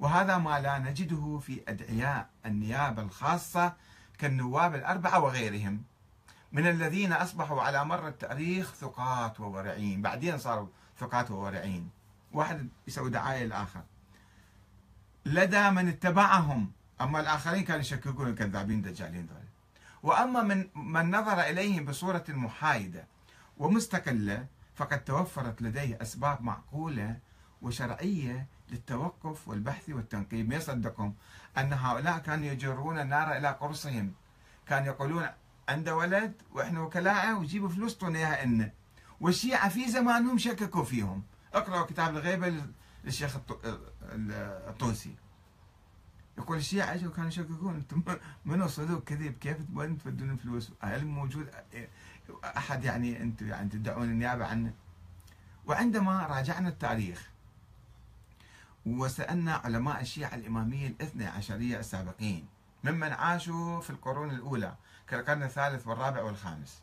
وهذا ما لا نجده في أدعياء النيابة الخاصة كالنواب الأربعة وغيرهم. من الذين أصبحوا على مر التاريخ ثقات وورعين. بعدين صاروا ثقات وورعين. واحد يسوي دعاية للآخر لدى من اتبعهم أما الآخرين كانوا يشككون الكذابين الدجالين دول. وأما من من نظر إليهم بصورة محايدة ومستقلة فقد توفرت لديه أسباب معقولة وشرعية للتوقف والبحث والتنقيب. ما يصدقهم أن هؤلاء كانوا يجرون النار إلى قرصهم. كانوا يقولون عنده ولد وإحنا وكلاءه ويجيبوا فلوس طونا إياها إلنا والشيعة في زمانهم شككوا فيهم. اقرأوا كتاب الغيبة للشيخ الطوسي. يقول الشيعة اجوا كانوا يشككون؟ (laughs) أنتم منو صدق كذب؟ كيف وين تودون فلوس؟ علم موجود؟ أحد يعني أنتم يعني تدعون النيابة عنه؟ وعندما راجعنا التاريخ وسألنا علماء الشيعة الإمامية الاثنى عشرية السابقين ممن عاشوا في القرون الأولى كالقرن الثالث والرابع والخامس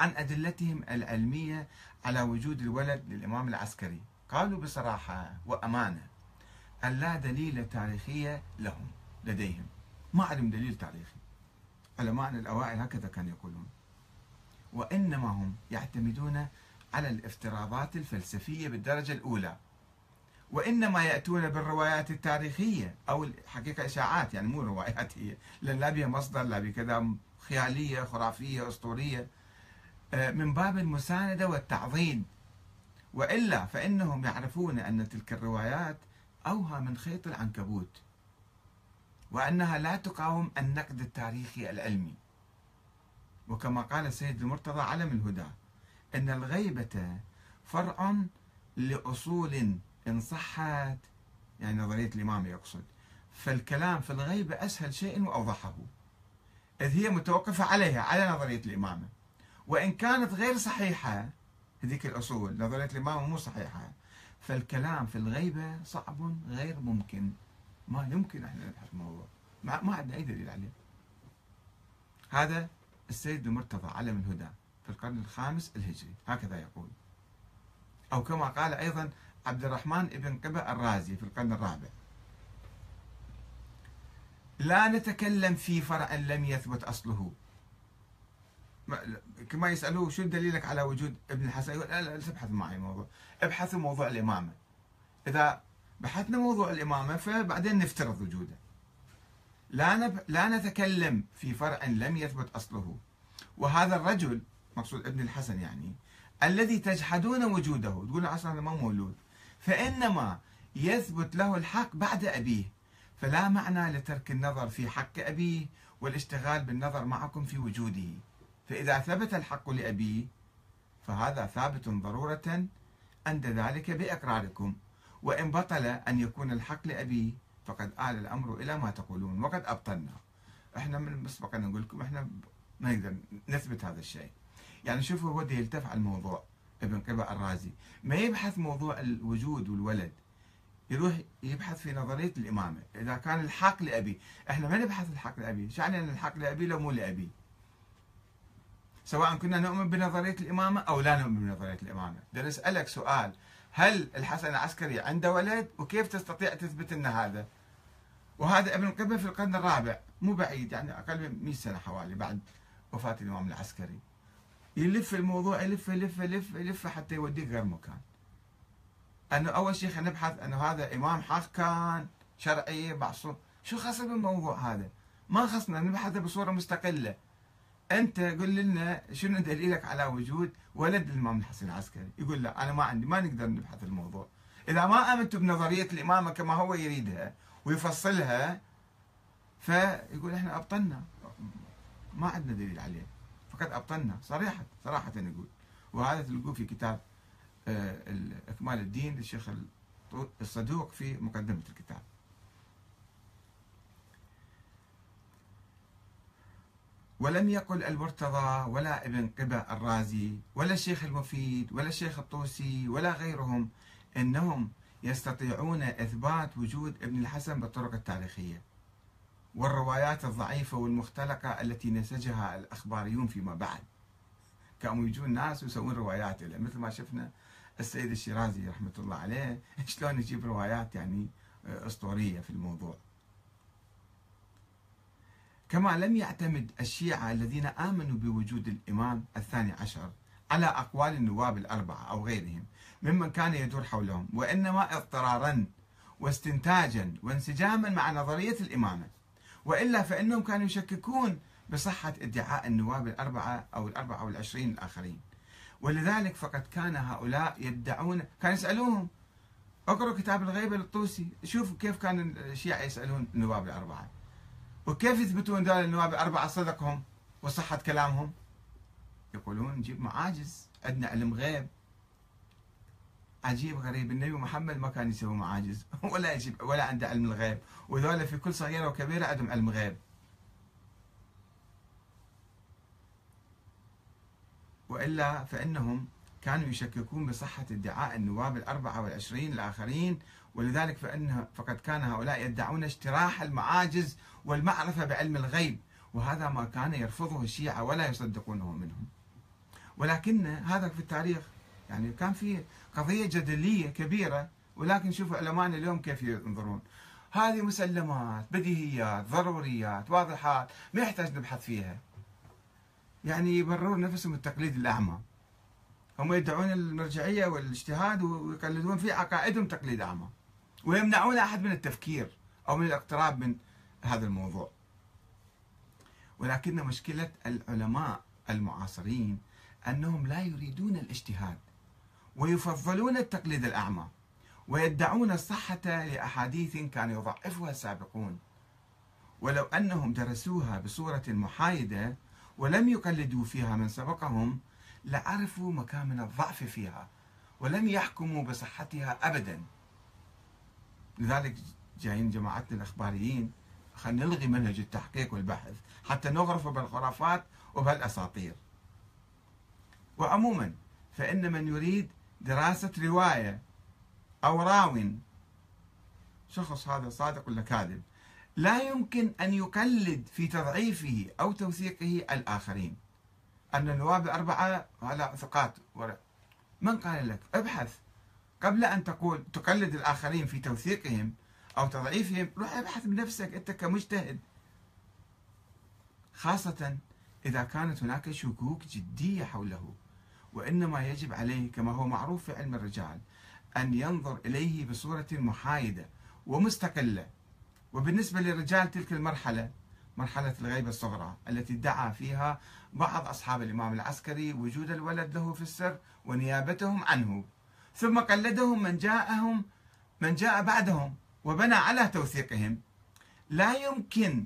عن أدلتهم العلمية على وجود الولد للإمام العسكري. قالوا بصراحة وأمانة أن لا دليل تاريخية لهم لديهم. ما عندهم دليل تاريخي. علماء الأوائل هكذا كانوا يقولون. وإنما هم يعتمدون على الافتراضات الفلسفية بالدرجة الأولى. وإنما يأتون بالروايات التاريخية أو الحقيقة إشاعات يعني مو روايات هي. لأن لا بها مصدر لا بكذا خيالية خرافية أسطورية. آه، من باب المساندة والتعظيم. وإلا فإنهم يعرفون أن تلك الروايات أوهى من خيط العنكبوت وأنها لا تقاوم النقد التاريخي العلمي. وكما قال السيد المرتضى علم الهدى أن الغيبة فرع لأصول إن صحت يعني نظرية الإمام يقصد. فالكلام في الغيبة أسهل شيء وأوضحه. إذ هي متوقفة عليها على نظرية الإمامة وإن كانت غير صحيحة هذيك الأصول نظرية الإمامة مو صحيحة. فالكلام في الغيبة صعب غير ممكن. ما يمكن إحنا نبحث الموضوع. ما, عندنا أي دليل عليه. هذا السيد المرتضى علم الهدى في القرن الخامس الهجري. هكذا يقول. أو كما قال أيضا عبد الرحمن بن قبة الرازي في القرن الرابع. لا نتكلم في فرع لم يثبت أصله. كما يسألوه شو دليلك على وجود ابن الحسن؟ يقول لا لا تبحث معي الموضوع ابحثوا موضوع الإمامة. إذا بحثنا موضوع الإمامة فبعدين نفترض وجوده. لا نب... لا نتكلم في فرع لم يثبت أصله. وهذا الرجل مقصود ابن الحسن يعني الذي تجحدون وجوده. تقول أصلا ما مولود. فإنما يثبت له الحق بعد أبيه. فلا معنى لترك النظر في حق أبيه والاشتغال بالنظر معكم في وجوده. فإذا ثبت الحق لأبيه فهذا ثابت ضرورة عند ذلك بإقراركم. وإن بطل أن يكون الحق لأبيه فقد آل الأمر إلى ما تقولون وقد أبطلنا. إحنا من مسبقا نقول لكم إحنا ما نقدر نثبت هذا الشيء. يعني شوفوا هو يلتف على الموضوع ابن قبة الرازي. ما يبحث موضوع الوجود والولد يروح يبحث في نظرية الإمامة. إذا كان الحق لأبي إحنا ما نبحث الحق لأبي. شعني أن الحق لأبي لو مو لأبي. سواء كنا نؤمن بنظرية الإمامة أو لا نؤمن بنظرية الإمامة. بدي أسألك سؤال. هل الحسن العسكري عنده ولد؟ وكيف تستطيع تثبت أن هذا؟ وهذا ابن قبة في القرن الرابع. مو بعيد يعني أقل من 100 سنة حوالي بعد وفاة الإمام العسكري. يلف الموضوع يلف يلف يلف يلف حتى يوديك غير مكان. أنه أول شيء خلينا نبحث أنه هذا إمام حق كان شرعي معصوم. شو خاصه بالموضوع هذا؟ ما خصنا نبحثه بصورة مستقلة. أنت قل لنا شنو دليلك على وجود ولد الامام الحسن العسكري؟ يقول لا أنا ما عندي ما نقدر نبحث الموضوع. إذا ما آمنتوا بنظرية الإمامة كما هو يريدها ويفصلها فيقول إحنا أبطلنا. ما عندنا دليل عليه. فقد أبطلنا. صريحة صراحة نقول. وهذا تلقوه في كتاب آه، إكمال الدين للشيخ الصدوق في مقدمة الكتاب. ولم يقل المرتضى ولا ابن قبة الرازي ولا الشيخ المفيد ولا الشيخ الطوسي ولا غيرهم إنهم يستطيعون إثبات وجود ابن الحسن بالطرق التاريخية. والروايات الضعيفة والمختلقة التي نسجها الأخباريون فيما بعد. كانوا يجون ناس ويسوون روايات له مثل ما شفنا السيد الشيرازي رحمة الله عليه. (laughs) شلون يجيب روايات يعني أسطورية في الموضوع. كما لم يعتمد الشيعة الذين آمنوا بوجود الإمام الثاني عشر على أقوال النواب الأربعة أو غيرهم ممن كان يدور حولهم وإنما اضطرارا واستنتاجا وانسجاما مع نظرية الإمامة. وإلا فإنهم كانوا يشككون بصحة ادعاء النواب الأربعة أو الأربعة والعشرين الآخرين. ولذلك فقد كان هؤلاء يدعون كان يسألوهم اقرأوا كتاب الغيبة للطوسي شوفوا كيف كان الشيعة يسألون النواب الأربعة. وكيف يثبتون ذلك النواب الأربعة صدقهم وصحة كلامهم؟ يقولون نجيب معاجز عندنا علم غيب. عجيب غريب النبي محمد ما كان يسوي معاجز (laughs) ولا يجيب ولا عنده علم الغيب. وذولا في كل صغيرة وكبيرة عندهم علم غيب. وإلا فإنهم كانوا يشككون بصحة ادعاء النواب الأربعة والعشرين الآخرين ولذلك فإن فقد كان هؤلاء يدعون اجتراح المعاجز والمعرفة بعلم الغيب وهذا ما كان يرفضه الشيعة ولا يصدقونه منهم. ولكن هذا في التاريخ يعني كان في قضية جدلية كبيرة ولكن شوفوا علماءنا اليوم كيف ينظرون. هذه مسلمات بديهيات ضروريات واضحات ما يحتاج نبحث فيها. يعني يبررون نفسهم التقليد الأعمى. هم يدعون المرجعية والإجتهاد ويقلدون في عقائدهم تقليد أعمى. ويمنعون أحد من التفكير أو من الاقتراب من هذا الموضوع. ولكن مشكلة العلماء المعاصرين أنهم لا يريدون الاجتهاد ويفضلون التقليد الأعمى ويدعون الصحة لأحاديث كان يضعفها السابقون. ولو أنهم درسوها بصورة محايدة ولم يقلدوا فيها من سبقهم لعرفوا مكامن الضعف فيها ولم يحكموا بصحتها أبدا. لذلك جايين جماعتنا الإخباريين خلينا نلغي منهج التحقيق والبحث حتى نغرف بالخرافات وبهالأساطير وعموما فإن من يريد دراسة رواية أو راو شخص هذا صادق ولا كاذب لا يمكن أن يقلد في تضعيفه أو توثيقه الآخرين. أن النواب الأربعة على ثقات من قال لك؟ ابحث. قبل أن تقول تقلد الآخرين في توثيقهم أو تضعيفهم روح ابحث بنفسك أنت كمجتهد. خاصة إذا كانت هناك شكوك جدية حوله وإنما يجب عليه كما هو معروف في علم الرجال أن ينظر إليه بصورة محايدة ومستقلة. وبالنسبة للرجال تلك المرحلة مرحلة الغيبة الصغرى التي ادعى فيها بعض أصحاب الإمام العسكري وجود الولد له في السر ونيابتهم عنه. ثم قلدهم من جاءهم من جاء بعدهم وبنى على توثيقهم. لا يمكن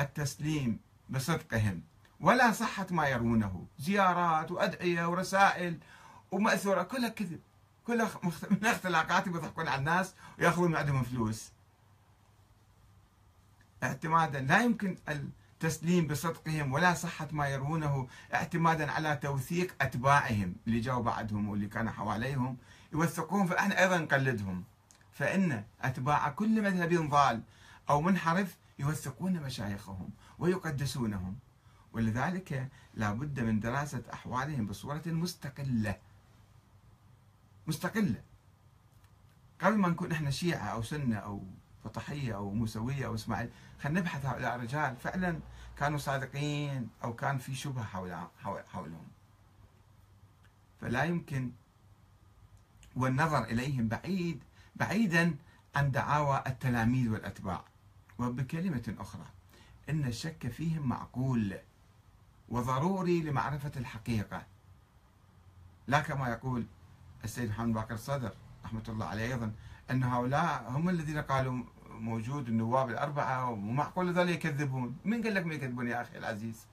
التسليم بصدقهم ولا صحة ما يرونه. زيارات وأدعية ورسائل ومأثورة. كلها كذب. كلها من اختلاقات يضحكون على الناس ويأخذون عندهم فلوس. اعتمادا. لا يمكن التسليم بصدقهم ولا صحة ما يرونه اعتمادا على توثيق أتباعهم اللي جاوا بعدهم واللي كانوا حواليهم. يوثقون فإحنا أيضا نقلدهم. فإن أتباع كل مذهب ضال أو منحرف يوثقون مشايخهم ويقدسونهم. ولذلك لا بد من دراسة أحوالهم بصورة مستقلة. مستقلة. قبل ما نكون إحنا شيعة أو سنة أو فطحية أو موسوية أو إسماعيل خلينا نبحث هؤلاء الرجال. فعلا كانوا صادقين أو كان في شبهة حول حولهم. فلا يمكن والنظر إليهم بعيد بعيدا عن دعاوى التلاميذ والأتباع. وبكلمة أخرى إن الشك فيهم معقول وضروري لمعرفة الحقيقة. لا كما يقول السيد محمد باكر الصدر رحمة الله عليه أيضا أن هؤلاء هم الذين قالوا موجود النواب الأربعة ومعقول هذول يكذبون. من قال لك ما يكذبون يا أخي العزيز؟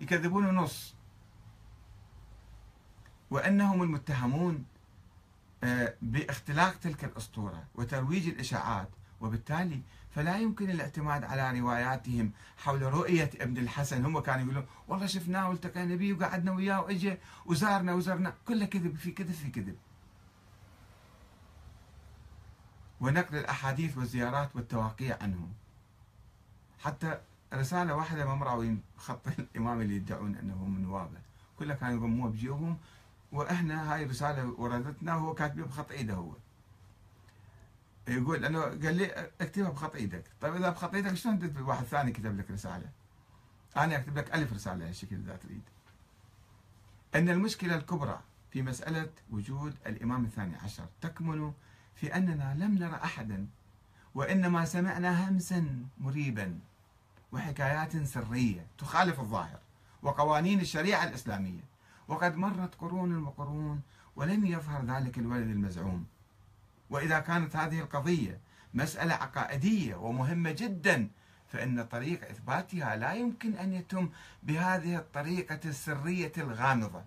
يكذبون نص وأنهم المتهمون باختلاق تلك الأسطورة وترويج الإشاعات وبالتالي فلا يمكن الاعتماد على رواياتهم حول رؤية ابن الحسن. هم كانوا يقولون والله شفناه والتقينا به وقعدنا وياه واجى وزارنا وزرنا كله كذب في كذب في كذب. ونقل الأحاديث والزيارات والتواقيع عنه حتى رسالة واحدة ما مراوين خط الإمام اللي يدعون أنه من نوابه كلها كانوا يضموها بجيوبهم وإحنا هاي الرسالة وردتنا وهو كاتبها بخط إيده هو. يقول أنه قال لي اكتبها بخط إيدك. طيب إذا بخط إيدك شلون تكتب؟ واحد ثاني كتب لك رسالة. أنا أكتب لك ألف رسالة هالشكل اذا تريد إن المشكلة الكبرى في مسألة وجود الإمام الثاني عشر تكمن في أننا لم نرى احدا وإنما سمعنا همسا مريبا وحكايات سرية تخالف الظاهر وقوانين الشريعة الإسلامية. وقد مرت قرون وقرون ولم يظهر ذلك الولد المزعوم. وإذا كانت هذه القضية مسألة عقائدية ومهمة جدا فإن طريق إثباتها لا يمكن أن يتم بهذه الطريقة السرية الغامضة.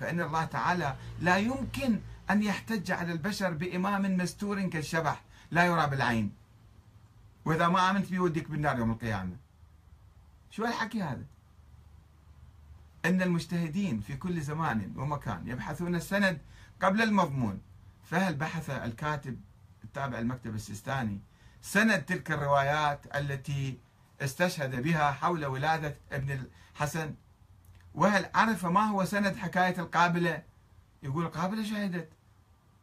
فإن الله تعالى لا يمكن أن يحتج على البشر بإمام مستور كالشبح لا يرى بالعين. وإذا ما آمنت به يوديك بالنار يوم القيامة. شو الحكي هذا؟ أن المجتهدين في كل زمان ومكان يبحثون السند قبل المضمون. فهل بحث الكاتب التابع المكتب السيستاني سند تلك الروايات التي استشهد بها حول ولادة ابن الحسن؟ وهل عرف ما هو سند حكاية القابلة؟ يقول القابلة شهدت.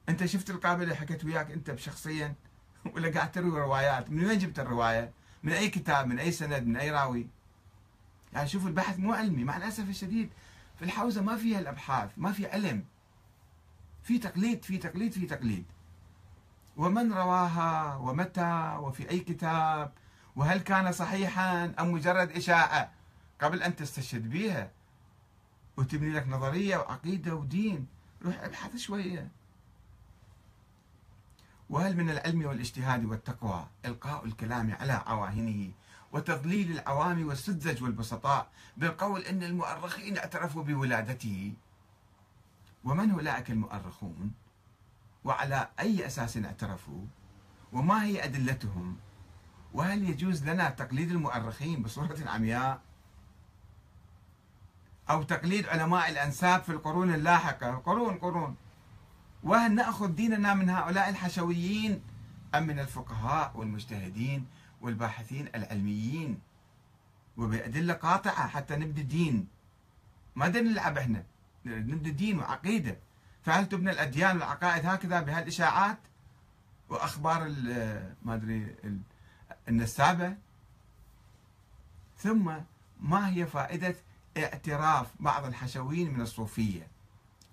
أنت شفت القابلة حكيت وياك أنت شخصيا (laughs) ولا قاعد تروي روايات؟ من وين جبت الرواية؟ من أي كتاب؟ من أي سند؟ من أي راوي؟ يعني شوفوا البحث مو علمي مع الأسف الشديد في الحوزة ما فيها الأبحاث ما في علم. في تقليد في تقليد في تقليد. ومن رواها ومتى وفي أي كتاب وهل كان صحيحا أم مجرد إشاعة؟ قبل أن تستشهد بها وتبني لك نظرية وعقيدة ودين. روح ابحث شوية. وهل من العلم والإجتهاد والتقوى إلقاء الكلام على عواهنه وتضليل العوام والسذج والبسطاء بالقول أن المؤرخين اعترفوا بولادته. ومن أولئك المؤرخون؟ وعلى أي أساس اعترفوا؟ وما هي أدلتهم؟ وهل يجوز لنا تقليد المؤرخين بصورة عمياء؟ أو تقليد علماء الأنساب في القرون اللاحقة؟ قرون قرون. وهل نأخذ ديننا من هؤلاء الحشويين أم من الفقهاء والمجتهدين؟ والباحثين العلميين وبأدلة قاطعة حتى نبدأ دين. ما نلعب إحنا نبدأ دين وعقيدة. فهل تبنى الأديان والعقائد هكذا بهالإشاعات؟ وأخبار ما أدري النسابة؟ ثم ما هي فائدة اعتراف بعض الحشويين من الصوفية؟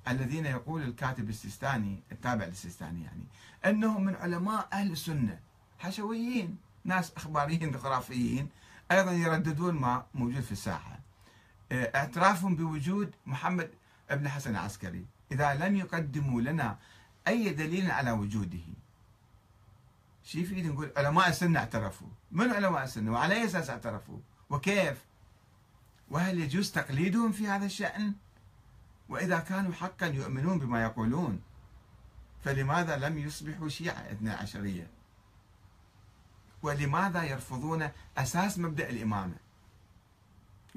الذين يقول الكاتب السيستاني التابع للسيستاني يعني أنهم من علماء أهل السنة حشويين. ناس أخباريين خرافيين أيضا يرددون ما موجود في الساحة. اعترافهم بوجود محمد ابن حسن العسكري. إذا لم يقدموا لنا أي دليل على وجوده. شي في نقول علماء السنة اعترفوا. من علماء السنة؟ وعلى أي أساس اعترفوا؟ وكيف؟ وهل يجوز تقليدهم في هذا الشأن؟ وإذا كانوا حقا يؤمنون بما يقولون فلماذا لم يصبحوا شيعة اثنى عشرية؟ ولماذا يرفضون أساس مبدأ الإمامة؟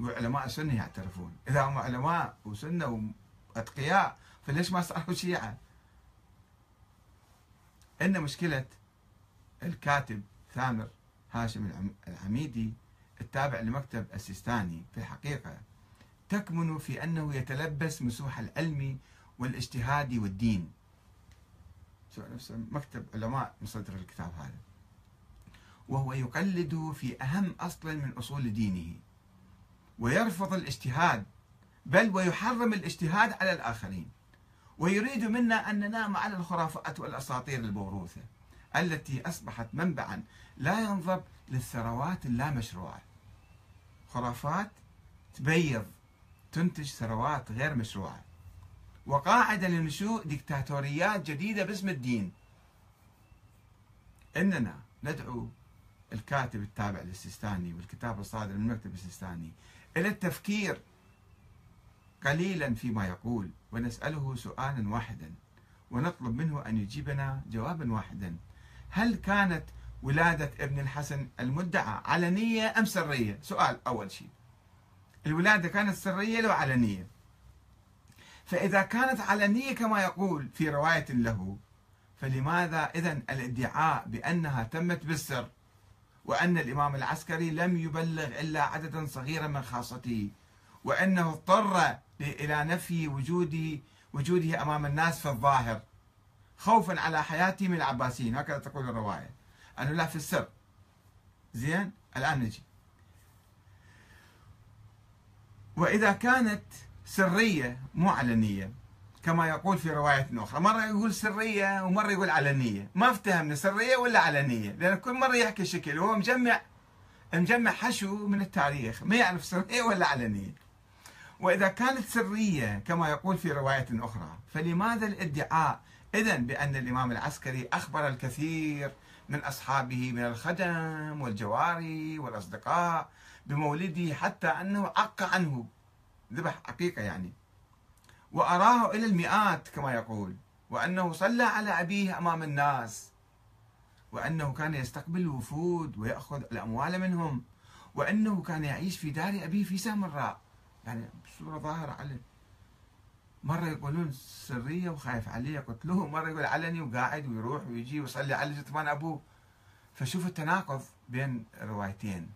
وعلماء السنة يعترفون. إذا هم علماء وسنة وأتقياء فليش ما صاروا شيعة؟ إن مشكلة الكاتب ثامر هاشم العميدي التابع لمكتب السيستاني في الحقيقة تكمن في أنه يتلبس مسوح العلم والاجتهاد والدين. مكتب علماء مصدر الكتاب هذا؟ وهو يقلد في أهم أصل من أصول دينه ويرفض الاجتهاد بل ويحرم الاجتهاد على الآخرين ويريد منا أن ننام على الخرافات والأساطير الموروثة التي أصبحت منبعا لا ينضب للثروات اللامشروعة. خرافات تبيض تنتج ثروات غير مشروعة. وقاعدة لنشوء ديكتاتوريات جديدة باسم الدين. إننا ندعو الكاتب التابع للسيستاني والكتاب الصادر من المكتب السيستاني إلى التفكير قليلا فيما يقول ونسأله سؤالا واحدا ونطلب منه أن يجيبنا جوابا واحدا. هل كانت ولادة ابن الحسن المدعى علنية أم سرية؟ سؤال أول شيء. الولادة كانت سرية لو علنية. فإذا كانت علنية كما يقول في رواية له فلماذا إذا الادعاء بأنها تمت بالسر؟ وأن الإمام العسكري لم يبلغ إلا عددا صغيرا من خاصته وأنه اضطر إلى نفي وجوده وجوده أمام الناس في الظاهر خوفا على حياته من العباسيين. هكذا تقول الرواية. أنه لا في السر. زين؟ الآن نجي. وإذا كانت سرية مو علنية كما يقول في رواية أخرى. مرة يقول سرية ومرة يقول علنية. ما افتهمنا سرية ولا علنية لأن كل مرة يحكي شكل. وهو مجمع مجمع حشو من التاريخ. ما يعرف سرية ولا علنية. وإذا كانت سرية كما يقول في رواية أخرى فلماذا الادعاء؟ إذا بأن الإمام العسكري أخبر الكثير من أصحابه من الخدم والجواري والأصدقاء بمولده حتى أنه عق عنه. ذبح عقيقة يعني. وأراه إلى المئات كما يقول وأنه صلى على أبيه أمام الناس وأنه كان يستقبل الوفود ويأخذ الأموال منهم وأنه كان يعيش في دار أبيه في سامراء يعني بصورة ظاهرة عليه مرة يقولون سرية وخايف عليه قتلوه. مرة يقول علني وقاعد ويروح ويجي ويصلي على جثمان أبوه. فشوف التناقض بين الروايتين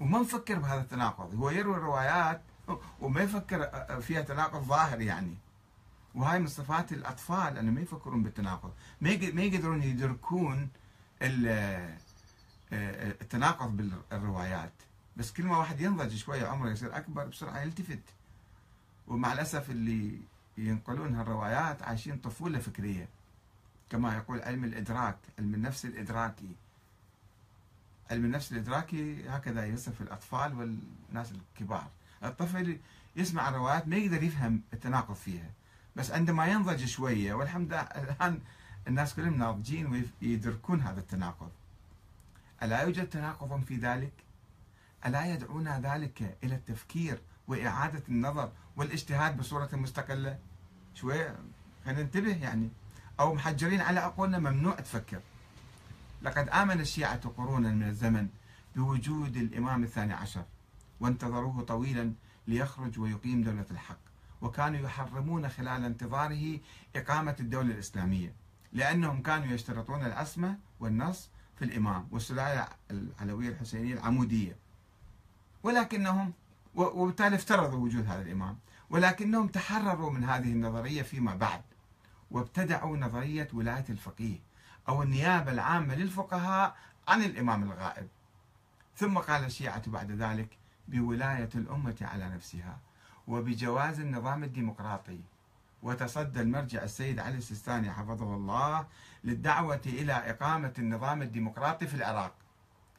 وما مفكر بهذا التناقض. هو يروي الروايات وما يفكر فيها تناقض ظاهر يعني. وهاي من صفات الأطفال انه ما يفكرون بالتناقض. ما يقدرون يدركون التناقض بالروايات. بس كل ما واحد ينضج شوية عمره يصير أكبر بسرعة يلتفت. ومع الأسف اللي ينقلون هالروايات عايشين طفولة فكرية. كما يقول علم الإدراك علم النفس الإدراكي. علم النفس الإدراكي هكذا يصف الأطفال والناس الكبار. الطفل يسمع الروايات ما يقدر يفهم التناقض فيها. بس عندما ينضج شوية والحمد لله الآن الناس كلهم ناضجين ويدركون هذا التناقض. ألا يوجد تناقض في ذلك؟ ألا يدعونا ذلك إلى التفكير وإعادة النظر والاجتهاد بصورة مستقلة؟ شوية خلينا ننتبه يعني. أو محجرين على عقولنا ممنوع تفكر. لقد آمن الشيعة قرونا من الزمن بوجود الإمام الثاني عشر. وانتظروه طويلا ليخرج ويقيم دولة الحق. وكانوا يحرمون خلال انتظاره إقامة الدولة الإسلامية لأنهم كانوا يشترطون العصمة والنص في الإمام والسلاية العلوية الحسينية العمودية. ولكنهم وبالتالي افترضوا وجود هذا الإمام. ولكنهم تحرروا من هذه النظرية فيما بعد وابتدعوا نظرية ولاية الفقيه أو النيابة العامة للفقهاء عن الإمام الغائب. ثم قال الشيعة بعد ذلك بولاية الأمة على نفسها وبجواز النظام الديمقراطي. وتصدى المرجع السيد علي السيستاني حفظه الله للدعوة إلى إقامة النظام الديمقراطي في العراق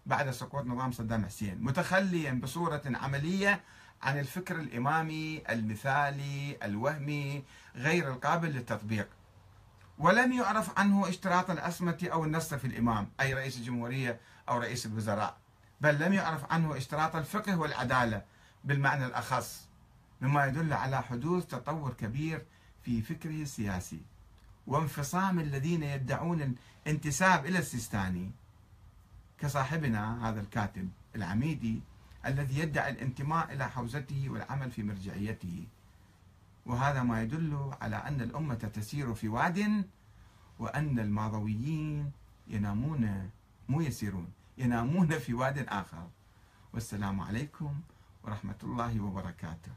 بعد سقوط نظام صدام حسين متخليا بصورة عملية عن الفكر الإمامي المثالي الوهمي غير القابل للتطبيق. ولم يعرف عنه اشتراط الأسمة أو النص في الإمام أي رئيس الجمهورية أو رئيس الوزراء. بل لم يعرف عنه اشتراط الفقه والعدالة بالمعنى الأخص مما يدل على حدوث تطور كبير في فكره السياسي وانفصام الذين يدعون الانتساب إلى السيستاني. كصاحبنا هذا الكاتب العميدي الذي يدعي الانتماء إلى حوزته والعمل في مرجعيته. وهذا ما يدل على أن الأمة تسير في واد وأن الماضويين ينامون مو يسيرون. ينامون في واد آخر. والسلام عليكم ورحمة الله وبركاته.